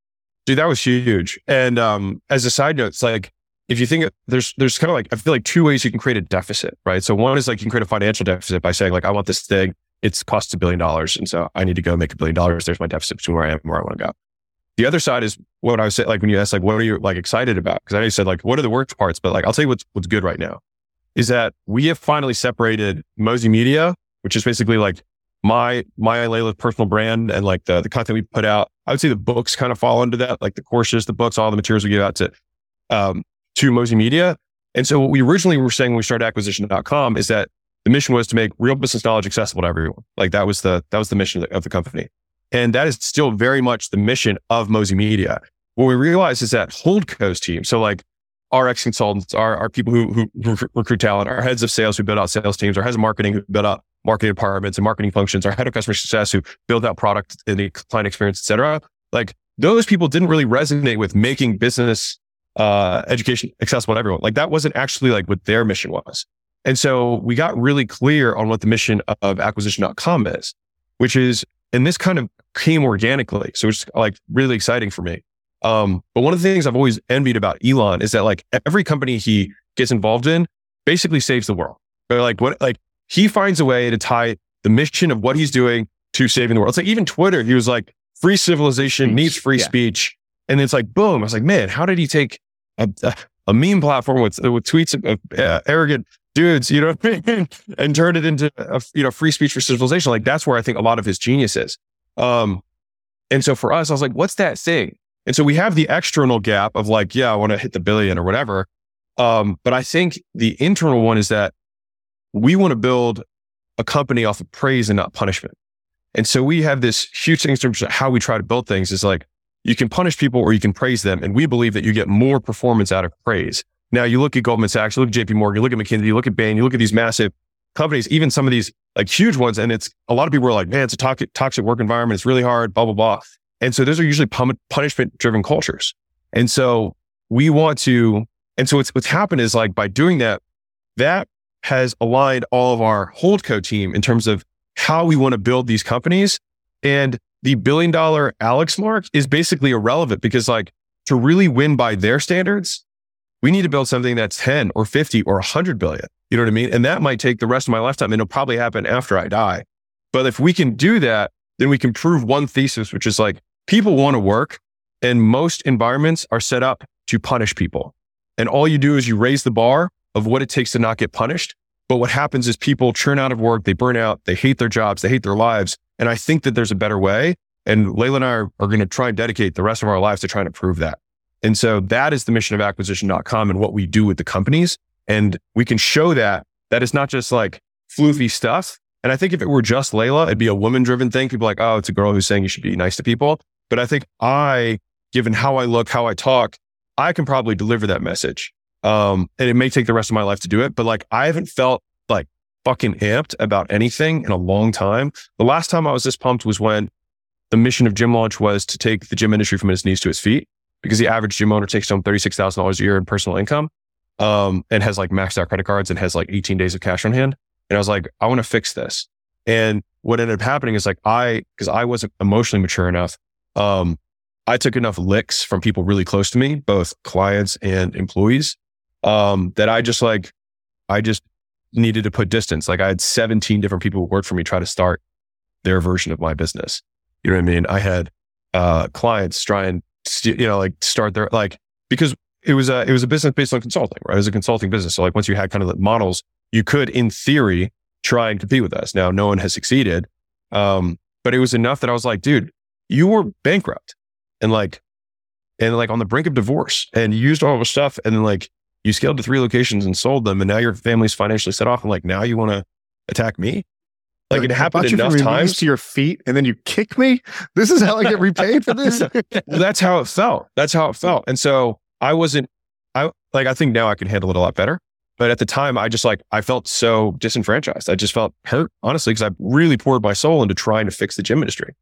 Dude, that was huge. And, um, as a side note, it's like, if you think there's there's kind of like I feel like two ways you can create a deficit, right? So one is like you can create a financial deficit by saying like I want this thing, it's costs a billion dollars, and so I need to go make a billion dollars. There's my deficit between where I am and where I want to go. The other side is what I was saying, like when you ask like what are you like excited about? Because I know you said like what are the worst parts, but like I'll tell you what's what's good right now is that we have finally separated Mozi Media, which is basically like my my Leila's personal brand and like the the content we put out. I would say the books kind of fall under that, like the courses, the books, all the materials we give out to um, to Mozi Media. And so what we originally were saying when we started acquisition.com is that the mission was to make real business knowledge accessible to everyone. Like that was the, that was the mission of the, of the company. And that is still very much the mission of Mozi Media. What we realized is that Holdco's team, so like our ex consultants, our, our people who, who recruit talent, our heads of sales who build out sales teams, our heads of marketing who build out marketing departments and marketing functions, our head of customer success who build out product and the client experience, et cetera. Like those people didn't really resonate with making business uh, education accessible to everyone. Like that wasn't actually like what their mission was. And so we got really clear on what the mission of acquisition.com is, which is, and this kind of came organically. So it's like really exciting for me. Um, but one of the things I've always envied about Elon is that like every company he gets involved in basically saves the world. But like what, like he finds a way to tie the mission of what he's doing to saving the world. It's like even Twitter, he was like, free civilization needs free yeah. speech. And it's like, boom. I was like, man, how did he take a, a meme platform with, with tweets of uh, arrogant dudes, you know what I mean? and turn it into a, you know, free speech for civilization. Like that's where I think a lot of his genius is. Um, and so for us, I was like, what's that thing? And so we have the external gap of like, yeah, I want to hit the billion or whatever. Um, but I think the internal one is that we want to build a company off of praise and not punishment. And so we have this huge thing in terms of how we try to build things is like, you can punish people or you can praise them. And we believe that you get more performance out of praise. Now you look at Goldman Sachs, you look at JP Morgan, you look at McKinsey, you look at Bain, you look at these massive companies, even some of these like huge ones. And it's a lot of people are like, man, it's a toxic, toxic work environment. It's really hard, blah, blah, blah. And so those are usually punishment driven cultures. And so we want to, and so what's, what's happened is like by doing that, that has aligned all of our holdco team in terms of how we want to build these companies. And the billion dollar Alex mark is basically irrelevant because like to really win by their standards, we need to build something that's 10 or 50 or 100 billion. You know what I mean? And that might take the rest of my lifetime and it'll probably happen after I die. But if we can do that, then we can prove one thesis, which is like people want to work and most environments are set up to punish people. And all you do is you raise the bar of what it takes to not get punished. But what happens is people churn out of work, they burn out, they hate their jobs, they hate their lives. And I think that there's a better way. And Leila and I are, are going to try and dedicate the rest of our lives to trying to prove that. And so that is the mission of acquisition.com and what we do with the companies. And we can show that that is not just like floofy stuff. And I think if it were just Leila, it'd be a woman driven thing. People like, oh, it's a girl who's saying you should be nice to people. But I think I, given how I look, how I talk, I can probably deliver that message. Um, and it may take the rest of my life to do it, but like I haven't felt like fucking amped about anything in a long time. The last time I was this pumped was when the mission of Gym Launch was to take the gym industry from its knees to its feet because the average gym owner takes home $36,000 a year in personal income, um, and has like maxed out credit cards and has like 18 days of cash on hand. And I was like, I want to fix this. And what ended up happening is like I, cause I wasn't emotionally mature enough. Um, I took enough licks from people really close to me, both clients and employees, um, that I just like, I just needed to put distance. Like I had 17 different people who worked for me try to start their version of my business. You know what I mean? I had, uh, clients try and, st- you know, like start their, like, because it was a, it was a business based on consulting, right? It was a consulting business. So like once you had kind of the models, you could in theory try and compete with us. Now, no one has succeeded. Um, but it was enough that I was like, dude, you were bankrupt and like, and like on the brink of divorce and you used all the stuff and then like you scaled to three locations and sold them and now your family's financially set off and like now you want to attack me? Like it happened you enough from your knees times to your feet, and then you kick me. This is how I get repaid for this. well, that's how it felt. That's how it felt. And so i wasn't i like i think now i can handle it a lot better. But at the time i just like i felt so disenfranchised. I just felt hurt honestly because i really poured my soul into trying to fix the gym industry.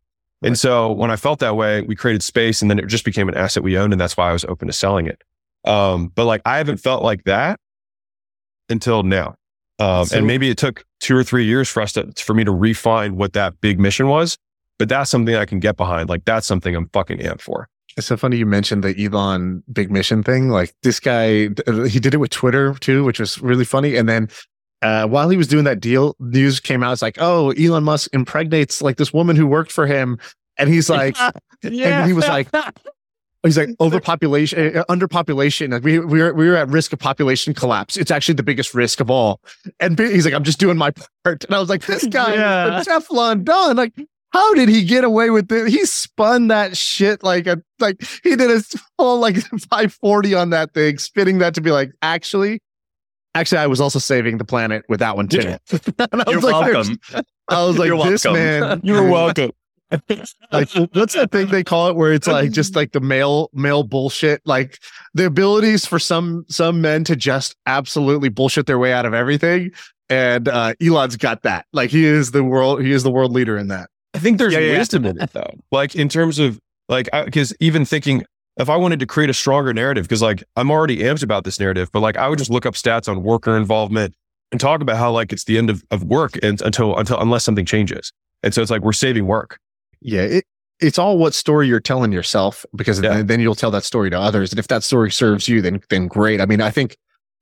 And so when i felt that way we created space and then it just became an asset we owned and that's why i was open to selling it um, but like I haven't felt like that until now. Um, So- and maybe it took two or three years for us to, for me to refine what that big mission was. But that's something I can get behind. Like that's something I'm fucking amped for. It's so funny you mentioned the Elon big mission thing. Like this guy, uh, he did it with Twitter too, which was really funny. And then uh, while he was doing that deal, news came out. It's like, oh, Elon Musk impregnates like this woman who worked for him, and he's like, yeah. and he was like, he's like overpopulation, uh, underpopulation. Like we we were we were at risk of population collapse. It's actually the biggest risk of all. And he's like, I'm just doing my part. And I was like, this guy, Yeah. Teflon Don. Like, how did he get away with it? He spun that shit like a like he did a full like 540 on that thing, spinning that to be like, actually. Actually, I was also saving the planet with that one too. I You're was like, welcome. I was like, You're this welcome. man. You're welcome. Like what's that thing they call it where it's like just like the male male bullshit like the abilities for some some men to just absolutely bullshit their way out of everything and uh elon's got that like he is the world he is the world leader in that I think there's Yeah, yeah, yeah. wisdom in it though. Like in terms of like, because even thinking if I wanted to create a stronger narrative, because like I'm already amped about this narrative, but like I would just look up stats on worker involvement and talk about how like it's the end of, of work and until until unless something changes. And so it's like we're saving work. Yeah it it's all what story you're telling yourself because Yeah. then, then you'll tell that story to others and if that story serves you then then great i mean i think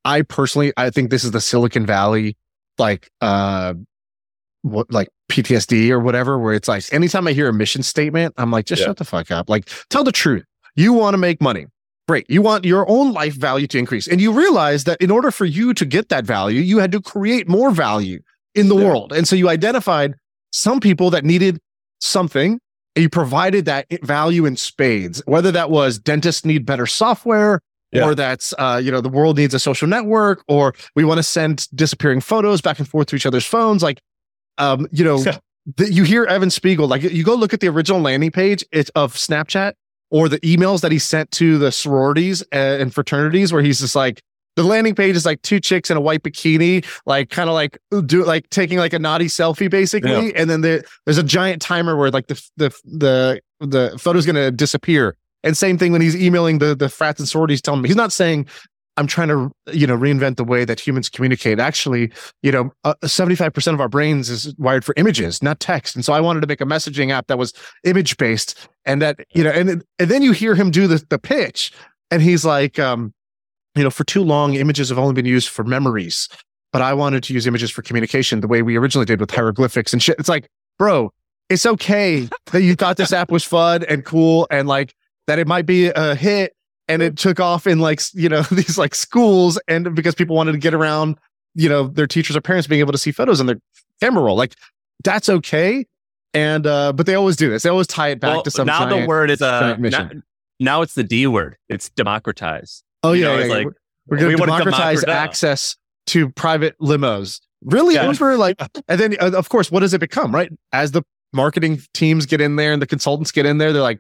i personally i think this is the silicon valley like uh what like PTSD or whatever, where it's like anytime I hear a mission statement, I'm like, just Yeah. shut the fuck up. Like, tell the truth. You want to make money. Great. You want your own life value to increase. And you realize that in order for you to get that value, you had to create more value in the Yeah. world. And so you identified some people that needed something you provided that value in spades, whether that was dentists need better software Yeah. or that's, uh, you know, the world needs a social network or we want to send disappearing photos back and forth to each other's phones. Like, um, you know, Yeah. the, you hear Evan Spiegel, like you go look at the original landing page it's of Snapchat or the emails that he sent to the sororities uh, and fraternities where he's just like, the landing page is like two chicks in a white bikini, like kind of like do like taking like a naughty selfie basically, yeah. and then there, there's a giant timer where like the the the the photo's gonna disappear. And same thing when he's emailing the the frats and sororities, telling me he's not saying I'm trying to, you know, reinvent the way that humans communicate. Actually, you know, uh, 75% of our brains is wired for images, not text. And so I wanted to make a messaging app that was image based and that, you know, and, and then you hear him do the, the pitch and he's like, um, you know, for too long, images have only been used for memories, but I wanted to use images for communication the way we originally did with hieroglyphics and shit. It's like, bro, it's okay that you thought this app was fun and cool and like that it might be a hit and it took off in like, you know, these like schools and because people wanted to get around, you know, their teachers or parents being able to see photos on their camera roll. Like that's okay. And uh, but they always do this. They always tie it back well, to some now giant, the word is uh now, now it's the D word. It's democratize. Oh yeah, know, yeah, yeah. like we're going to democratize access to private limos. Really, yeah. Uber like, and then uh, of course, what does it become? Right as the marketing teams get in there and the consultants get in there, they're like,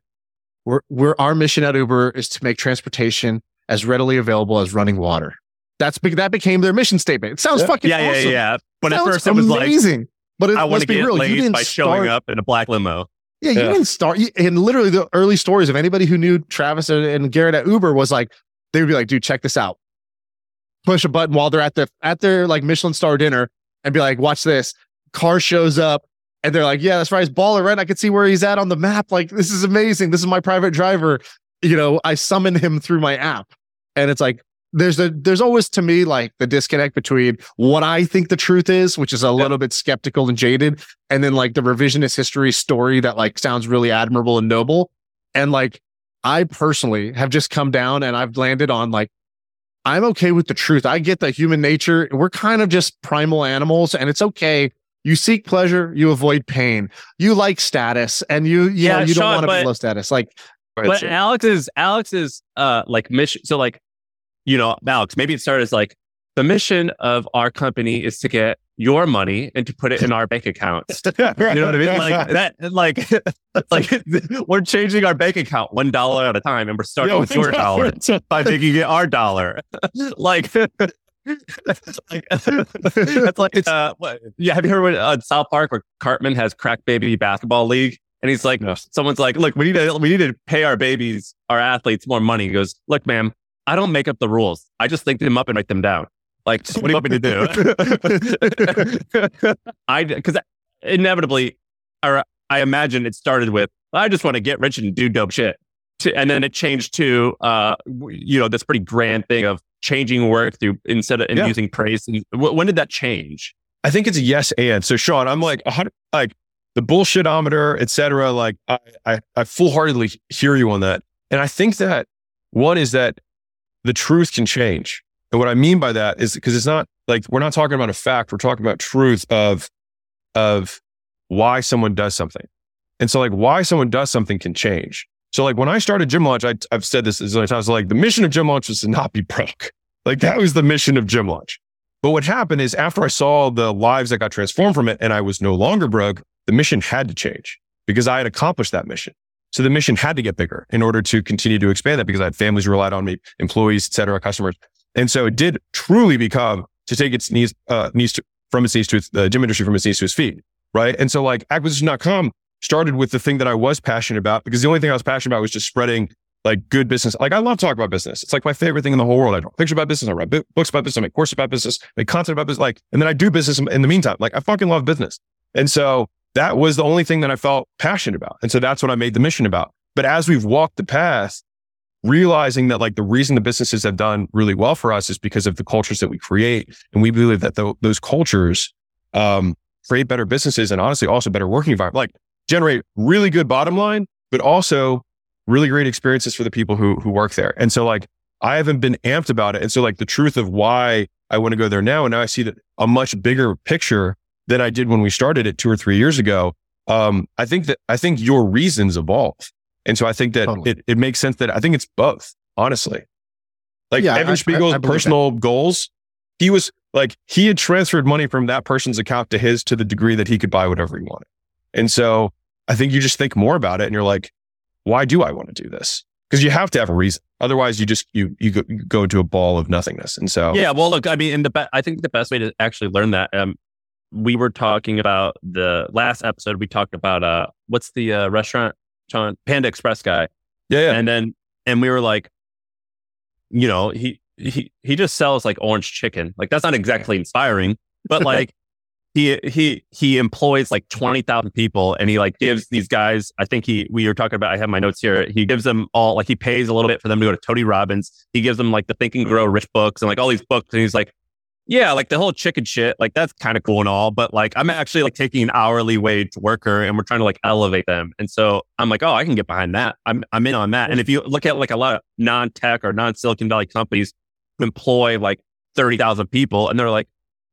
we're, we're our mission at Uber is to make transportation as readily available as running water. That's that became their mission statement. It sounds yeah. fucking yeah, awesome. yeah, yeah. But sounds at first, it was amazing. like, but it, I want to be real. laid by start, showing up in a black limo. Yeah, you yeah. didn't start. And literally, the early stories of anybody who knew Travis and Garrett at Uber was like, they would be like, "Dude, check this out." Push a button while they're at the at their like Michelin star dinner, and be like, "Watch this." Car shows up, and they're like, "Yeah, that's right. He's baller, right? I can see where he's at on the map. Like, this is amazing. This is my private driver." You know, I summon him through my app, and it's like there's a there's always to me like the disconnect between what I think the truth is, which is a little bit skeptical and jaded, and then like the revisionist history story that like sounds really admirable and noble. And like I personally have just come down and I've landed on like I'm okay with the truth. I get that human nature, we're kind of just primal animals, and it's okay. You seek pleasure, you avoid pain. You like status, and you, you yeah, know, you Shaan, don't want to be low status. Like, but so. Alex is Alex is uh like mission. So like, you know, Alex, maybe it started as like the mission of our company is to get your money and to put it in our bank accounts. you know what I mean? Like that, like, like we're changing our bank account one dollar at a time, and we're starting with your dollar by making it our dollar. like, that's like, that's like uh, what, yeah. Have you heard when, uh, South Park where Cartman has crack baby basketball league? And he's like, no. someone's like, look, we need to, we need to pay our babies, our athletes more money. He goes, look, ma'am, I don't make up the rules. I just think them up and write them down. Like, what do you want me to do? I because inevitably, or I imagine it started with I just want to get rich and do dope shit, and then it changed to uh, you know, this pretty grand thing of changing work through instead of yeah. using praise. And when did that change? I think it's a yes and. So Shaan, I'm like like the bullshitometer, et cetera. Like I, I, I full heartedly hear you on that, and I think that one is that the truth can change. And what I mean by that is because it's not like we're not talking about a fact, we're talking about truth of of why someone does something. And so like why someone does something can change. So like when I started Gym Launch, I, have said this as many times, like the mission of Gym Launch was to not be broke. Like that was the mission of Gym Launch. But what happened is after I saw the lives that got transformed from it and I was no longer broke, the mission had to change because I had accomplished that mission. So the mission had to get bigger in order to continue to expand that because I had families relied on me, employees, et cetera, customers. And so it did truly become to take its knees, uh, knees to, from its knees to its, the gym industry from its knees to its feet. Right. And so like acquisition.com started with the thing that I was passionate about because the only thing I was passionate about was just spreading like good business. Like I love talking about business. It's like my favorite thing in the whole world. I draw pictures about business. I write books about business. I make courses about business, I make content about business. Like, and then I do business in the meantime. Like I fucking love business. And so that was the only thing that I felt passionate about. And so that's what I made the mission about. But as we've walked the path, realizing that like the reason the businesses have done really well for us is because of the cultures that we create. And we believe that the, those cultures, um, create better businesses and honestly also better working environment, like generate really good bottom line, but also really great experiences for the people who, who work there. And so like, I haven't been amped about it. And so like the truth of why I want to go there now, and now I see that a much bigger picture than I did when we started it two or three years ago. Um, I think that I think your reasons evolve. And so I think that totally. it, it makes sense that I think it's both, honestly. Like yeah, Evan Spiegel's personal that. goals, he was like, he had transferred money from that person's account to his to the degree that he could buy whatever he wanted. And so I think you just think more about it and you're like, why do I want to do this? because you have to have a reason. Otherwise, you just you you go, you go into a ball of nothingness. And so yeah, well, look, I mean, in the be- I think the best way to actually learn that, um, we were talking about the last episode. We talked about uh, what's the uh, restaurant, John Panda Express guy, yeah, yeah. and then and we were like, you know, he he he just sells like orange chicken. Like that's not exactly inspiring, but like he he he employs like 20,000 people and he like gives these guys I think he we were talking about I have my notes here he gives them all like he pays a little bit for them to go to Tony Robbins he gives them like the Think and Grow Rich books and like all these books and he's like yeah like the whole chicken shit like that's kind of cool and all but like I'm actually like taking an hourly wage worker and we're trying to like elevate them and so I'm like oh I can get behind that I'm I'm in on that and if you look at like a lot of non-tech or non-Silicon Valley companies who employ like 30,000 people and they're like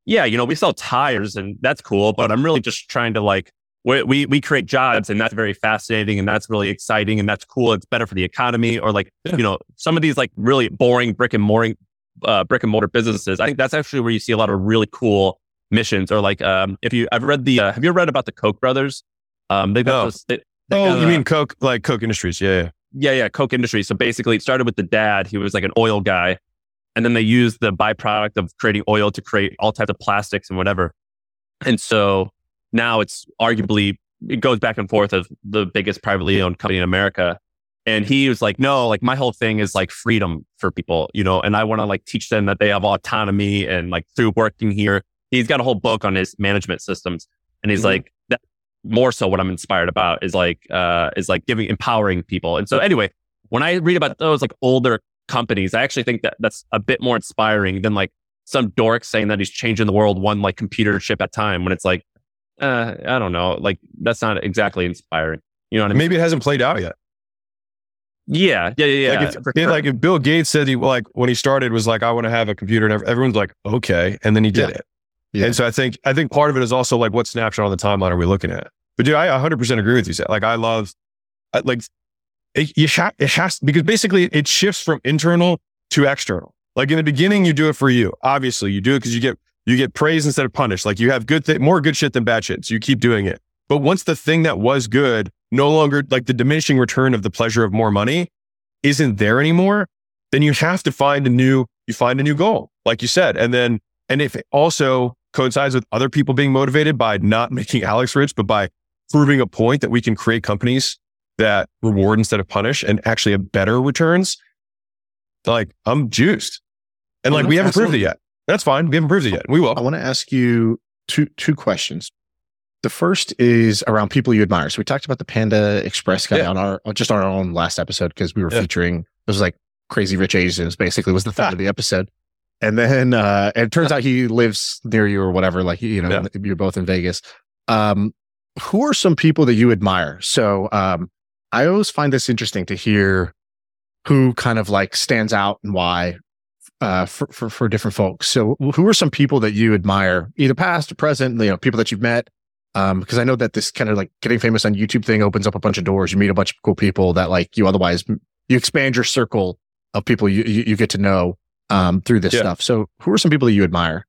yeah, you know, we sell tires and that's cool, but I'm really just trying to like, we, we, we create jobs and that's very fascinating and that's really exciting and that's cool. It's better for the economy or like, you know, some of these like really boring brick and mortar, uh, brick and mortar businesses. I think that's actually where you see a lot of really cool missions or like, um, if you, I've read the, uh, have you read about the Koch brothers? Um, they've got no. this, they, they oh, you mean Koch, like Koch Industries. Yeah, yeah. Yeah. Yeah. Koch Industries. So basically it started with the dad. He was like an oil guy and then they used the byproduct of creating oil to create all types of plastics and whatever. And so now it's arguably, it goes back and forth of the biggest privately owned company in America. And he was like, no, like my whole thing is like freedom for people, you know, and I want to like teach them that they have autonomy and like through working here, he's got a whole book on his management systems. And he's mm-hmm. like, that more so what I'm inspired about is like, uh, is like giving, empowering people. And so anyway, when I read about those like older companies. I actually think that that's a bit more inspiring than like some dork saying that he's changing the world one like computer chip at a time when it's like, uh, I don't know, like that's not exactly inspiring. You know what I mean? Maybe it hasn't played out yet. Yeah, yeah, yeah. Like, if, sure. like if Bill Gates said he like when he started was like, I want to have a computer, and everyone's like, okay, and then he did yeah. it. Yeah. And so I think I think part of it is also like what snapshot on the timeline are we looking at? But dude, I 100% agree with you. Like I love, like it, you ha- it has because basically it shifts from internal to external. Like in the beginning, you do it for you. Obviously, you do it because you get you get praise instead of punished. Like you have good th- more good shit than bad shit. So you keep doing it. But once the thing that was good no longer like the diminishing return of the pleasure of more money isn't there anymore, then you have to find a new you find a new goal, like you said, and then and if it also coincides with other people being motivated by not making Alex rich, but by proving a point that we can create companies that reward instead of punish and actually have better returns, like I'm juiced. And oh, like we haven't proved it yet. That's fine. We haven't proved it yet. We will. I want to ask you two two questions. The first is around people you admire. So we talked about the Panda Express guy yeah. on our just on our own last episode because we were yeah. featuring it was like crazy rich Asians basically was the theme of the episode. And then uh and it turns out he lives near you or whatever, like you know, yeah. you're both in Vegas. Um who are some people that you admire? So um I always find this interesting to hear who kind of like stands out and why uh, for, for, for different folks. So who are some people that you admire, either past or present, you know, people that you've met? Um, because I know that this kind of like getting famous on YouTube thing opens up a bunch of doors. You meet a bunch of cool people that like you otherwise you expand your circle of people you you, you get to know um, through this yeah. stuff. So who are some people that you admire?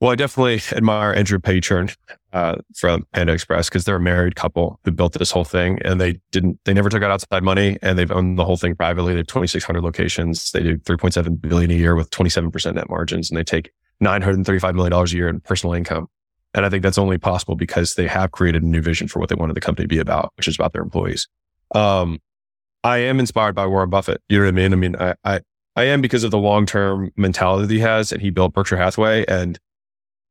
Well, I definitely admire Andrew Payturn uh, from Panda Express because they're a married couple who built this whole thing and they didn't, they never took out outside money and they've owned the whole thing privately. They have 2,600 locations. They do 3.7 billion a year with 27% net margins and they take $935 million a year in personal income. And I think that's only possible because they have created a new vision for what they wanted the company to be about, which is about their employees. Um, I am inspired by Warren Buffett. You know what I mean? I mean, I, I, I am because of the long term mentality that he has and he built Berkshire Hathaway and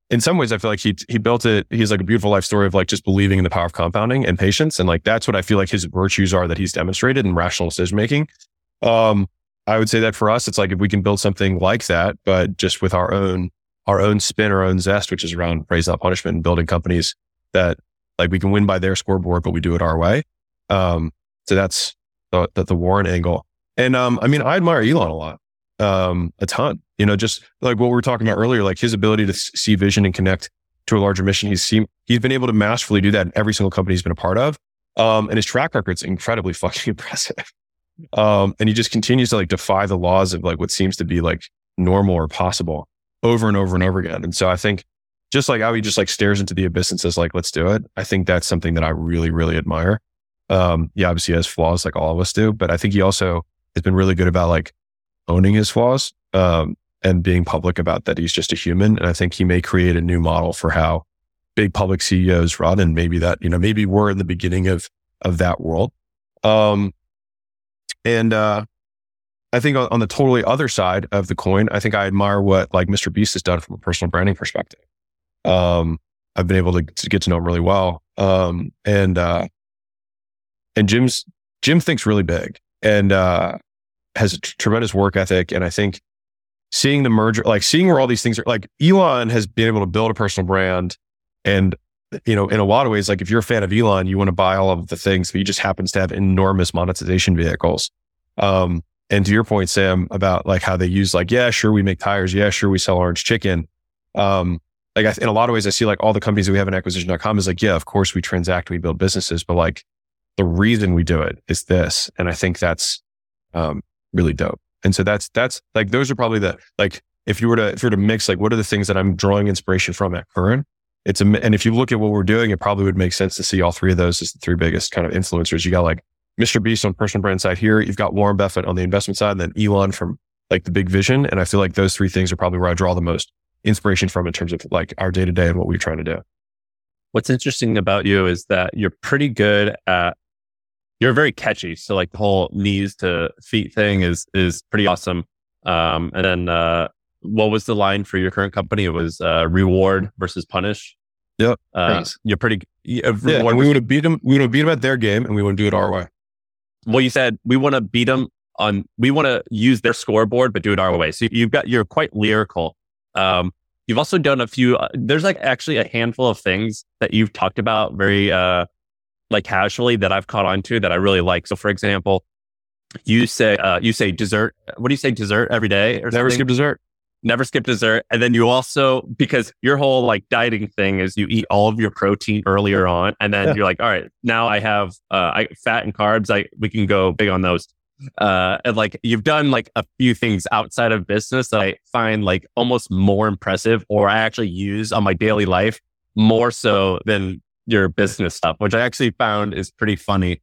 in some ways, I feel like he he built it. He's like a beautiful life story of like just believing in the power of compounding and patience, and like that's what I feel like his virtues are that he's demonstrated in rational decision making. Um, I would say that for us, it's like if we can build something like that, but just with our own our own spin, our own zest, which is around praise not punishment, and building companies that like we can win by their scoreboard, but we do it our way. Um, so that's the, the, the Warren angle. And um, I mean, I admire Elon a lot um, a ton. You know, just like what we were talking about earlier, like his ability to see vision and connect to a larger mission. He's seen, he's been able to masterfully do that in every single company he's been a part of. Um, and his track record's incredibly fucking impressive. Um, and he just continues to like defy the laws of like what seems to be like normal or possible over and over and over again. And so I think just like how he just like stares into the abyss and says like, let's do it. I think that's something that I really, really admire. Um, yeah, obviously he has flaws like all of us do, but I think he also has been really good about like owning his flaws um, and being public about that he's just a human. And I think he may create a new model for how big public CEOs run. And maybe that, you know, maybe we're in the beginning of, of that world. Um, and, uh, I think on, the totally other side of the coin, I think I admire what like Mr. Beast has done from a personal branding perspective. Um, I've been able to, to get to know him really well. Um, and, uh, and Jim's, Jim thinks really big and, uh, has a t- tremendous work ethic. And I think seeing the merger, like seeing where all these things are, like Elon has been able to build a personal brand. And, you know, in a lot of ways, like if you're a fan of Elon, you want to buy all of the things, but he just happens to have enormous monetization vehicles. Um, and to your point, Sam, about like how they use like, yeah, sure, we make tires. Yeah, sure, we sell orange chicken. Um, like I, in a lot of ways, I see like all the companies that we have in acquisition.com is like, yeah, of course we transact, we build businesses, but like the reason we do it is this. And I think that's, um, really dope. And so that's, that's like, those are probably the, like, if you were to, if you were to mix, like, what are the things that I'm drawing inspiration from at Current? It's a, and if you look at what we're doing, it probably would make sense to see all three of those as the three biggest kind of influencers. You got like Mr. Beast on personal brand side here. You've got Warren Buffett on the investment side, and then Elon from like the big vision. And I feel like those three things are probably where I draw the most inspiration from in terms of like our day to day and what we're trying to do. What's interesting about you is that you're pretty good at you're very catchy. So like the whole knees to feet thing is is pretty awesome. Um, and then uh, what was the line for your current company? It was uh, reward versus punish. Yep. Uh, you're pretty. Uh, yeah, we would have beat them. We would have beat them at their game, and we want to do it our way. Well, you said we want to beat them on. We want to use their scoreboard, but do it our way. So you've got. You're quite lyrical. Um, you've also done a few. Uh, there's like actually a handful of things that you've talked about very uh, like casually that I've caught on to that I really like. So, for example, you say uh, you say dessert. What do you say? Dessert every day or never something? skip dessert. Never skip dessert. And then you also because your whole like dieting thing is you eat all of your protein earlier on, and then Yeah. you're like, all right, now I have uh, I, fat and carbs. I we can go big on those. Uh, and like you've done like a few things outside of business that I find like almost more impressive, or I actually use on my daily life more so than your business stuff, which I actually found is pretty funny.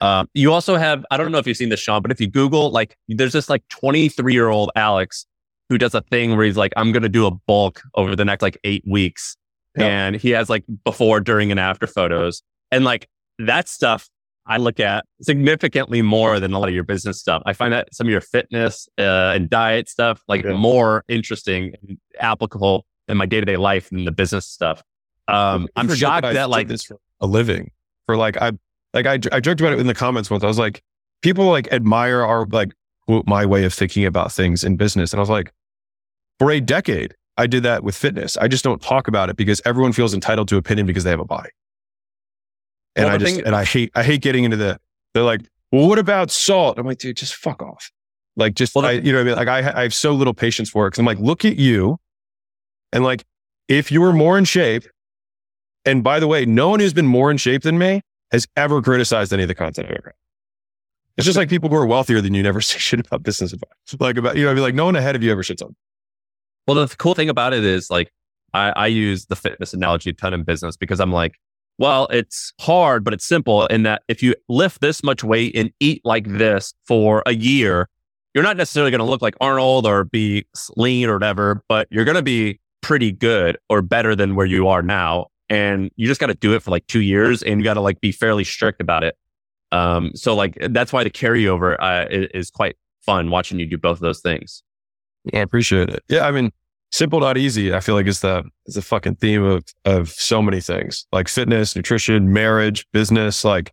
Um, you also have, I don't know if you've seen this, Shaan, but if you Google, like, there's this like 23 year old Alex who does a thing where he's like, I'm going to do a bulk over the next like eight weeks. Yeah. And he has like before, during, and after photos. And like that stuff I look at significantly more than a lot of your business stuff. I find that some of your fitness uh, and diet stuff like Yeah. more interesting and applicable in my day to day life than the business stuff. Um, I'm shocked I that like this for a living for like I like I I joked about it in the comments once. I was like, people like admire our like quote, my way of thinking about things in business, and I was like, for a decade, I did that with fitness. I just don't talk about it because everyone feels entitled to opinion because they have a body, and Well, I just thing- and I hate I hate getting into the they're like, well, what about salt? I'm like, dude, just fuck off. Like, just Well, I, you know, what I mean, like I I have so little patience for it because I'm like, look at you, and like, if you were more in shape, and by the way, no one who's been more in shape than me has ever criticized any of the content I've ever. It's just like people who are wealthier than you never say shit about business advice. Like about, you know, I mean, like no one ahead of you ever shits on. Well, the cool thing about it is like I, I use the fitness analogy a ton in business because I'm like, well, it's hard, but it's simple in that if you lift this much weight and eat like this for a year, you're not necessarily going to look like Arnold or be lean or whatever, but you're going to be pretty good or better than where you are now. And you just got to do it for like two years and you got to like be fairly strict about it. Um, so like that's why the carryover uh, is, is quite fun watching you do both of those things. I appreciate it. Yeah. I mean, simple, not easy. I feel like it's the, it's the fucking theme of, of so many things like fitness, nutrition, marriage, business, like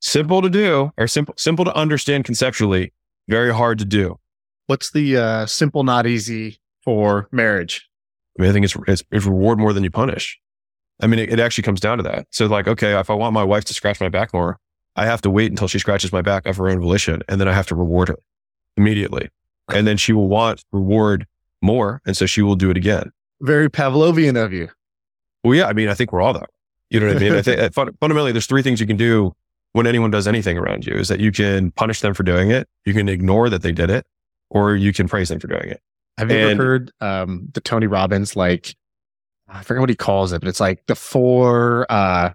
simple to do or simple, simple to understand conceptually, very hard to do. What's the uh, simple, not easy for marriage? I mean, I think it's, it's, it's reward more than you punish. I mean, it, it actually comes down to that. So like, okay, if I want my wife to scratch my back more, I have to wait until she scratches my back of her own volition. And then I have to reward her immediately. And then she will want reward more. And so she will do it again. Very Pavlovian of you. Well, yeah, I mean, I think we're all that. You know what I mean? I think uh, fun- fundamentally, there's three things you can do when anyone does anything around you is that you can punish them for doing it. You can ignore that they did it or you can praise them for doing it. Have you And- ever heard um, the Tony Robbins like I forget what he calls it, but it's like the four uh,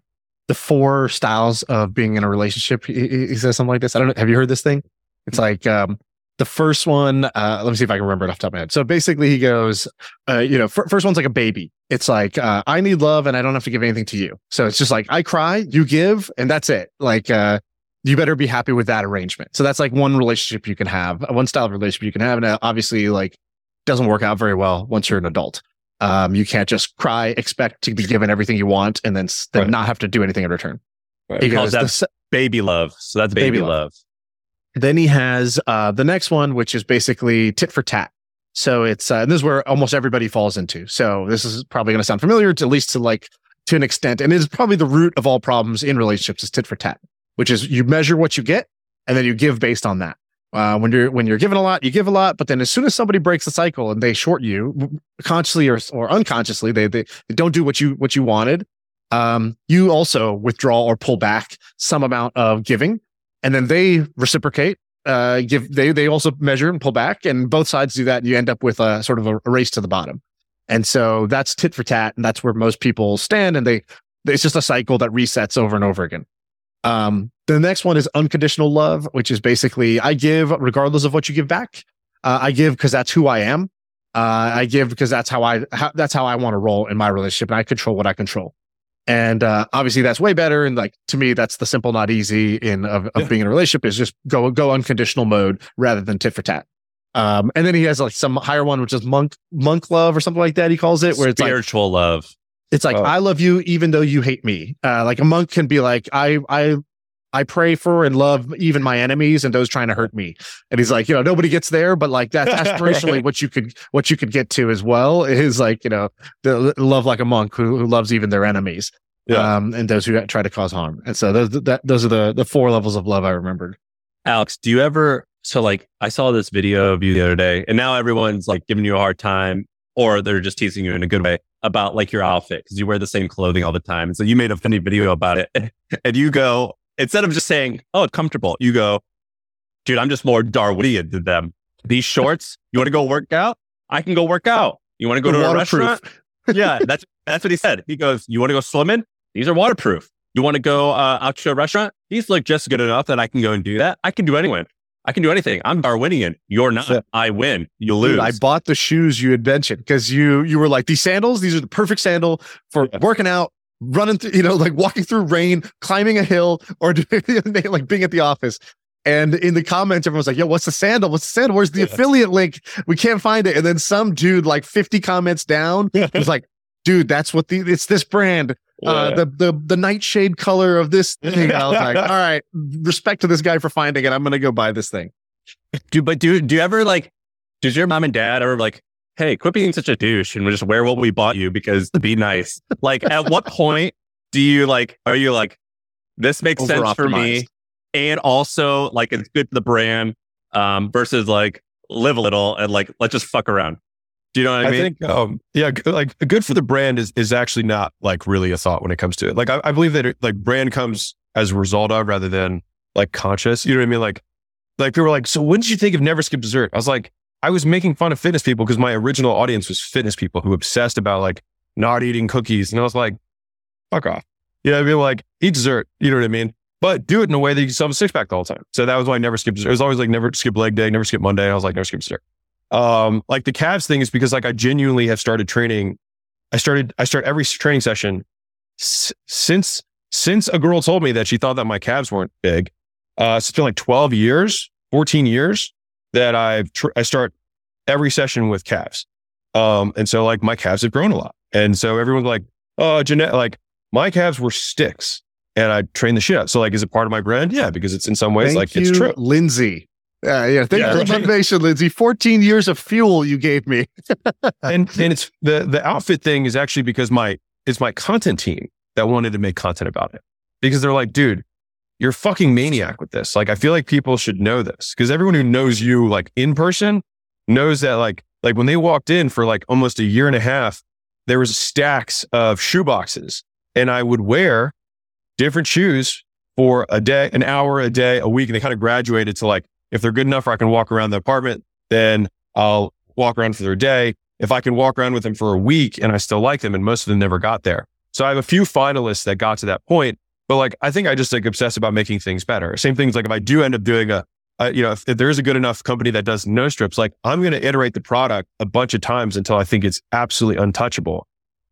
the four styles of being in a relationship. He, he says something like this. I don't know. Have you heard this thing? It's like um, The first one, uh, let me see if I can remember it off the top of my head. So basically, he goes, uh, you know, f- first one's like a baby. It's like, uh, I need love and I don't have to give anything to you. So it's just like, I cry, you give, and that's it. Like, uh, you better be happy with that arrangement. So that's like one relationship you can have, one style of relationship you can have. And uh, obviously, like, doesn't work out very well once you're an adult. Um, you can't just cry, expect to be given everything you want, and then, then Right. not have to do anything in return. Right. He calls that- Baby love. So that's baby, Baby love. love. Then he has uh, the next one, which is basically tit for tat. So it's uh, and this is where almost everybody falls into. So this is probably going to sound familiar, to at least to like to an extent, and it is probably the root of all problems in relationships is tit for tat, which is you measure what you get and then you give based on that. Uh, when you're when you're given a lot, you give a lot, but then as soon as somebody breaks the cycle and they short you consciously or or unconsciously, they they, they don't do what you what you wanted. Um, you also withdraw or pull back some amount of giving and then they reciprocate uh give they they also measure and pull back and both sides do that and you end up with a sort of a, a race to the bottom and so that's tit for tat and that's where most people stand and they it's just a cycle that resets over and over again um the next one is unconditional love which is basically i give regardless of what you give back uh, i give because that's who i am uh i give because that's how i how, that's how i want to roll in my relationship and i control what i control and uh, obviously that's way better. And like to me, that's the simple, not easy in of, of Yeah. being in a relationship is just go go unconditional mode rather than tit for tat. Um, and then he has like some higher one, which is monk monk love or something like that. He calls it, where it's like Spiritual love. it's like Oh. I love you even though you hate me. Uh, like a monk can be like I I I pray for and love even my enemies and those trying to hurt me. And he's like, you know, nobody gets there, but like that's aspirationally what you could what you could get to as well is like, you know, the love like a monk who, who loves even their enemies. Yeah. Um, and those who try to cause harm. And so those that those are the the four levels of love I remembered. Alex, do you ever so like I saw this video of you the other day and now everyone's like giving you a hard time or they're just teasing you in a good way about like your outfit because you wear the same clothing all the time. And So you made a funny video about it and you go instead of just saying, "Oh, it's comfortable." You go, "Dude, I'm just more Darwinian than them. These shorts, you want to go work out? I can go work out. You want to go to a restaurant? yeah, that's that's what he said. He goes, "You want to go swimming? These are waterproof. You want to go uh, out to a restaurant? These look just good enough that I can go and do that. I can do anyone. I can do anything. I'm Darwinian. You're not. Yeah. I win. You lose. Dude, I bought the shoes you had mentioned because you you were like these sandals. These are the perfect sandal for Yeah. working out, running through, you know, like walking through rain, climbing a hill, or doing, like being at the office. And in the comments, everyone's like, "Yo, what's the sandal? What's the sandal? Where's the Yeah. affiliate link? We can't find it." And then some dude, like fifty comments down, was like, "Dude, that's what the it's this brand, uh, the the the nightshade color of this thing." I was like, "All right, respect to this guy for finding it. I'm gonna go buy this thing." do but do do you ever like? Does your mom and dad ever like? Hey, quit being such a douche and just wear what we bought you because to be nice. Like, at what point do you like? Are you like, this makes sense for me, and also like it's good for the brand, um, versus like live a little and like let's just fuck around. Do you know what I, I mean? think, um, yeah, like good for the brand is is actually not like really a thought when it comes to it. Like I, I believe that it, like brand comes as a result of rather than like conscious. You know what I mean? Like, like people were like, so when did you think of Never Skip Dessert? I was like, I was making fun of fitness people because my original audience was fitness people who obsessed about like not eating cookies, and I was like, fuck off. You know what I mean? Like eat dessert. You know what I mean? But do it in a way that you can have a six pack the whole time. So that was why I never skip dessert. It was always like never skip leg day, never skip Monday. I was like, never skip dessert. Um, like the calves thing is because like I genuinely have started training. I started, I start every training session s- since, since a girl told me that she thought that my calves weren't big. Uh, it's been like 12 years, 14 years that I've, tr- I start every session with calves. Um, and so like my calves have grown a lot. And so everyone's like, oh, Jeanette, like my calves were sticks and I trained the shit out. So like, is it part of my brand? Yeah, because it's in some ways Thank like you, it's true. Lindsay. Uh, yeah, thank Yeah, you for the motivation, Lindsay. 14 years of fuel you gave me. and and it's the the outfit thing is actually because my it's my content team that wanted to make content about it because they're like, dude, you're fucking maniac with this. Like, I feel like people should know this because everyone who knows you like in person knows that like like when they walked in for like almost a year and a half, there was stacks of shoe boxes, and I would wear different shoes for a day, an hour a day, a week, and they kind of graduated to like if they're good enough, or I can walk around the apartment, then I'll walk around for their day. If I can walk around with them for a week and I still like them, and most of them never got there. So I have a few finalists that got to that point, but like I think I just like obsess about making things better. Same things like if I do end up doing a uh, you know, if, if there's a good enough company that does no strips, like I'm going to iterate the product a bunch of times until I think it's absolutely untouchable.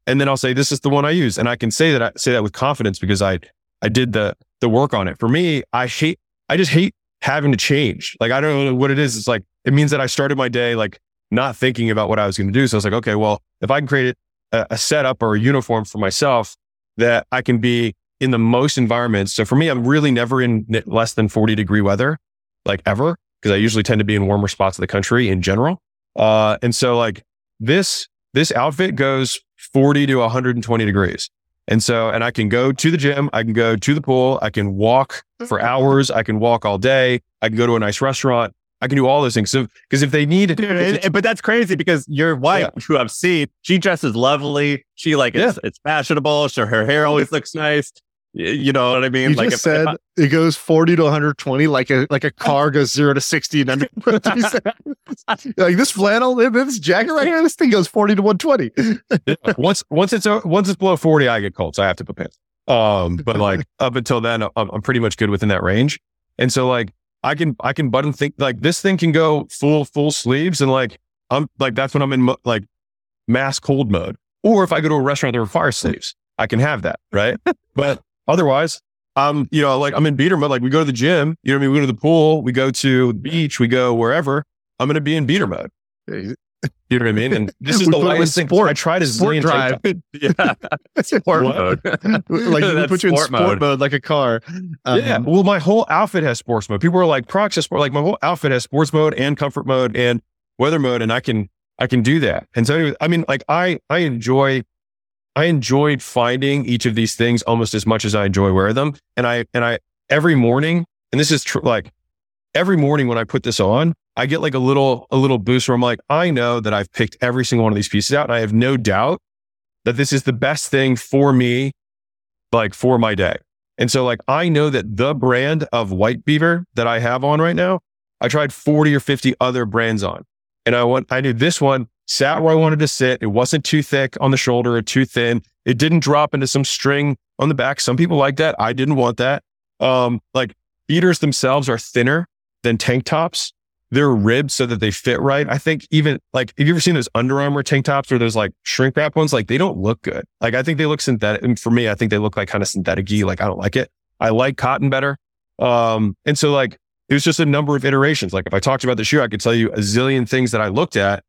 And then I'll say, this is the one I use. And I can say that I say that with confidence because I, I did the, the work on it. For me, I hate, I just hate having to change. Like, I don't know what it is. It's like, it means that I started my day, like not thinking about what I was going to do. So I was like, okay, well, if I can create a, a setup or a uniform for myself that I can be in the most environments. So for me, I'm really never in less than 40 degree weather, like ever, because I usually tend to be in warmer spots of the country in general. Uh, and so like this, this outfit goes 40 to 120 degrees. And so, and I can go to the gym, I can go to the pool, I can walk for Mm-hmm. hours, I can walk all day, I can go to a nice restaurant, I can do all those things. So, because if they need Dude, it- it- but that's crazy because your wife, who I've seen, she dresses lovely. She like it's, it's fashionable. So her hair always looks nice. You know what I mean? You like just said it goes 40 to 120, like a like a car goes zero to 60 in under 20 seconds. like this flannel, this jacket right here, this thing goes 40 to 120. once once it's once it's below 40 i get cold so i have to put pants um but like up until then I'm, I'm pretty much good within that range and so like i can i can button think like this thing can go full full sleeves and like i'm like that's when i'm in mo- like mass cold mode or if i go to a restaurant that requires sleeves i can have that right but otherwise um you know like i'm in beater mode like we go to the gym you know what i mean we go to the pool we go to the beach we go wherever i'm gonna be in beater mode you know what I mean? And this is the lightest thing. sport- I tried a sport zillion drive. Yeah, sport mode. like we put you in sport mode. mode. like a car. Um, yeah. Well, my whole outfit has sports mode. People are like, Crocs has sport. Like my whole outfit has sports mode and comfort mode and weather mode, and I can I can do that. And so, anyway, I mean, like I I enjoy I enjoyed finding each of these things almost as much as I enjoy wearing them. And I and I every morning, and this is true. Like every morning when I put this on, I get like a little a little boost where I'm like, I know that I've picked every single one of these pieces out, and I have no doubt that this is the best thing for me, like for my day. And so, like, I know that the brand of white beaver that I have on right now, I tried 40 or 50 other brands on. And I want, I knew this one sat where I wanted to sit. It wasn't too thick on the shoulder or too thin. It didn't drop into some string on the back. Some people like that. I didn't want that. Um, like beaters themselves are thinner than tank tops. They're ribbed so that they fit right. I think even like, have you ever seen those Under Armour tank tops or those like shrink wrap ones? Like they don't look good. Like I think they look synthetic. And for me, I think they look like kind of synthetic Like I don't like it. I like cotton better. Um, and so like it was just a number of iterations. Like if I talked about the shoe, I could tell you a zillion things that I looked at.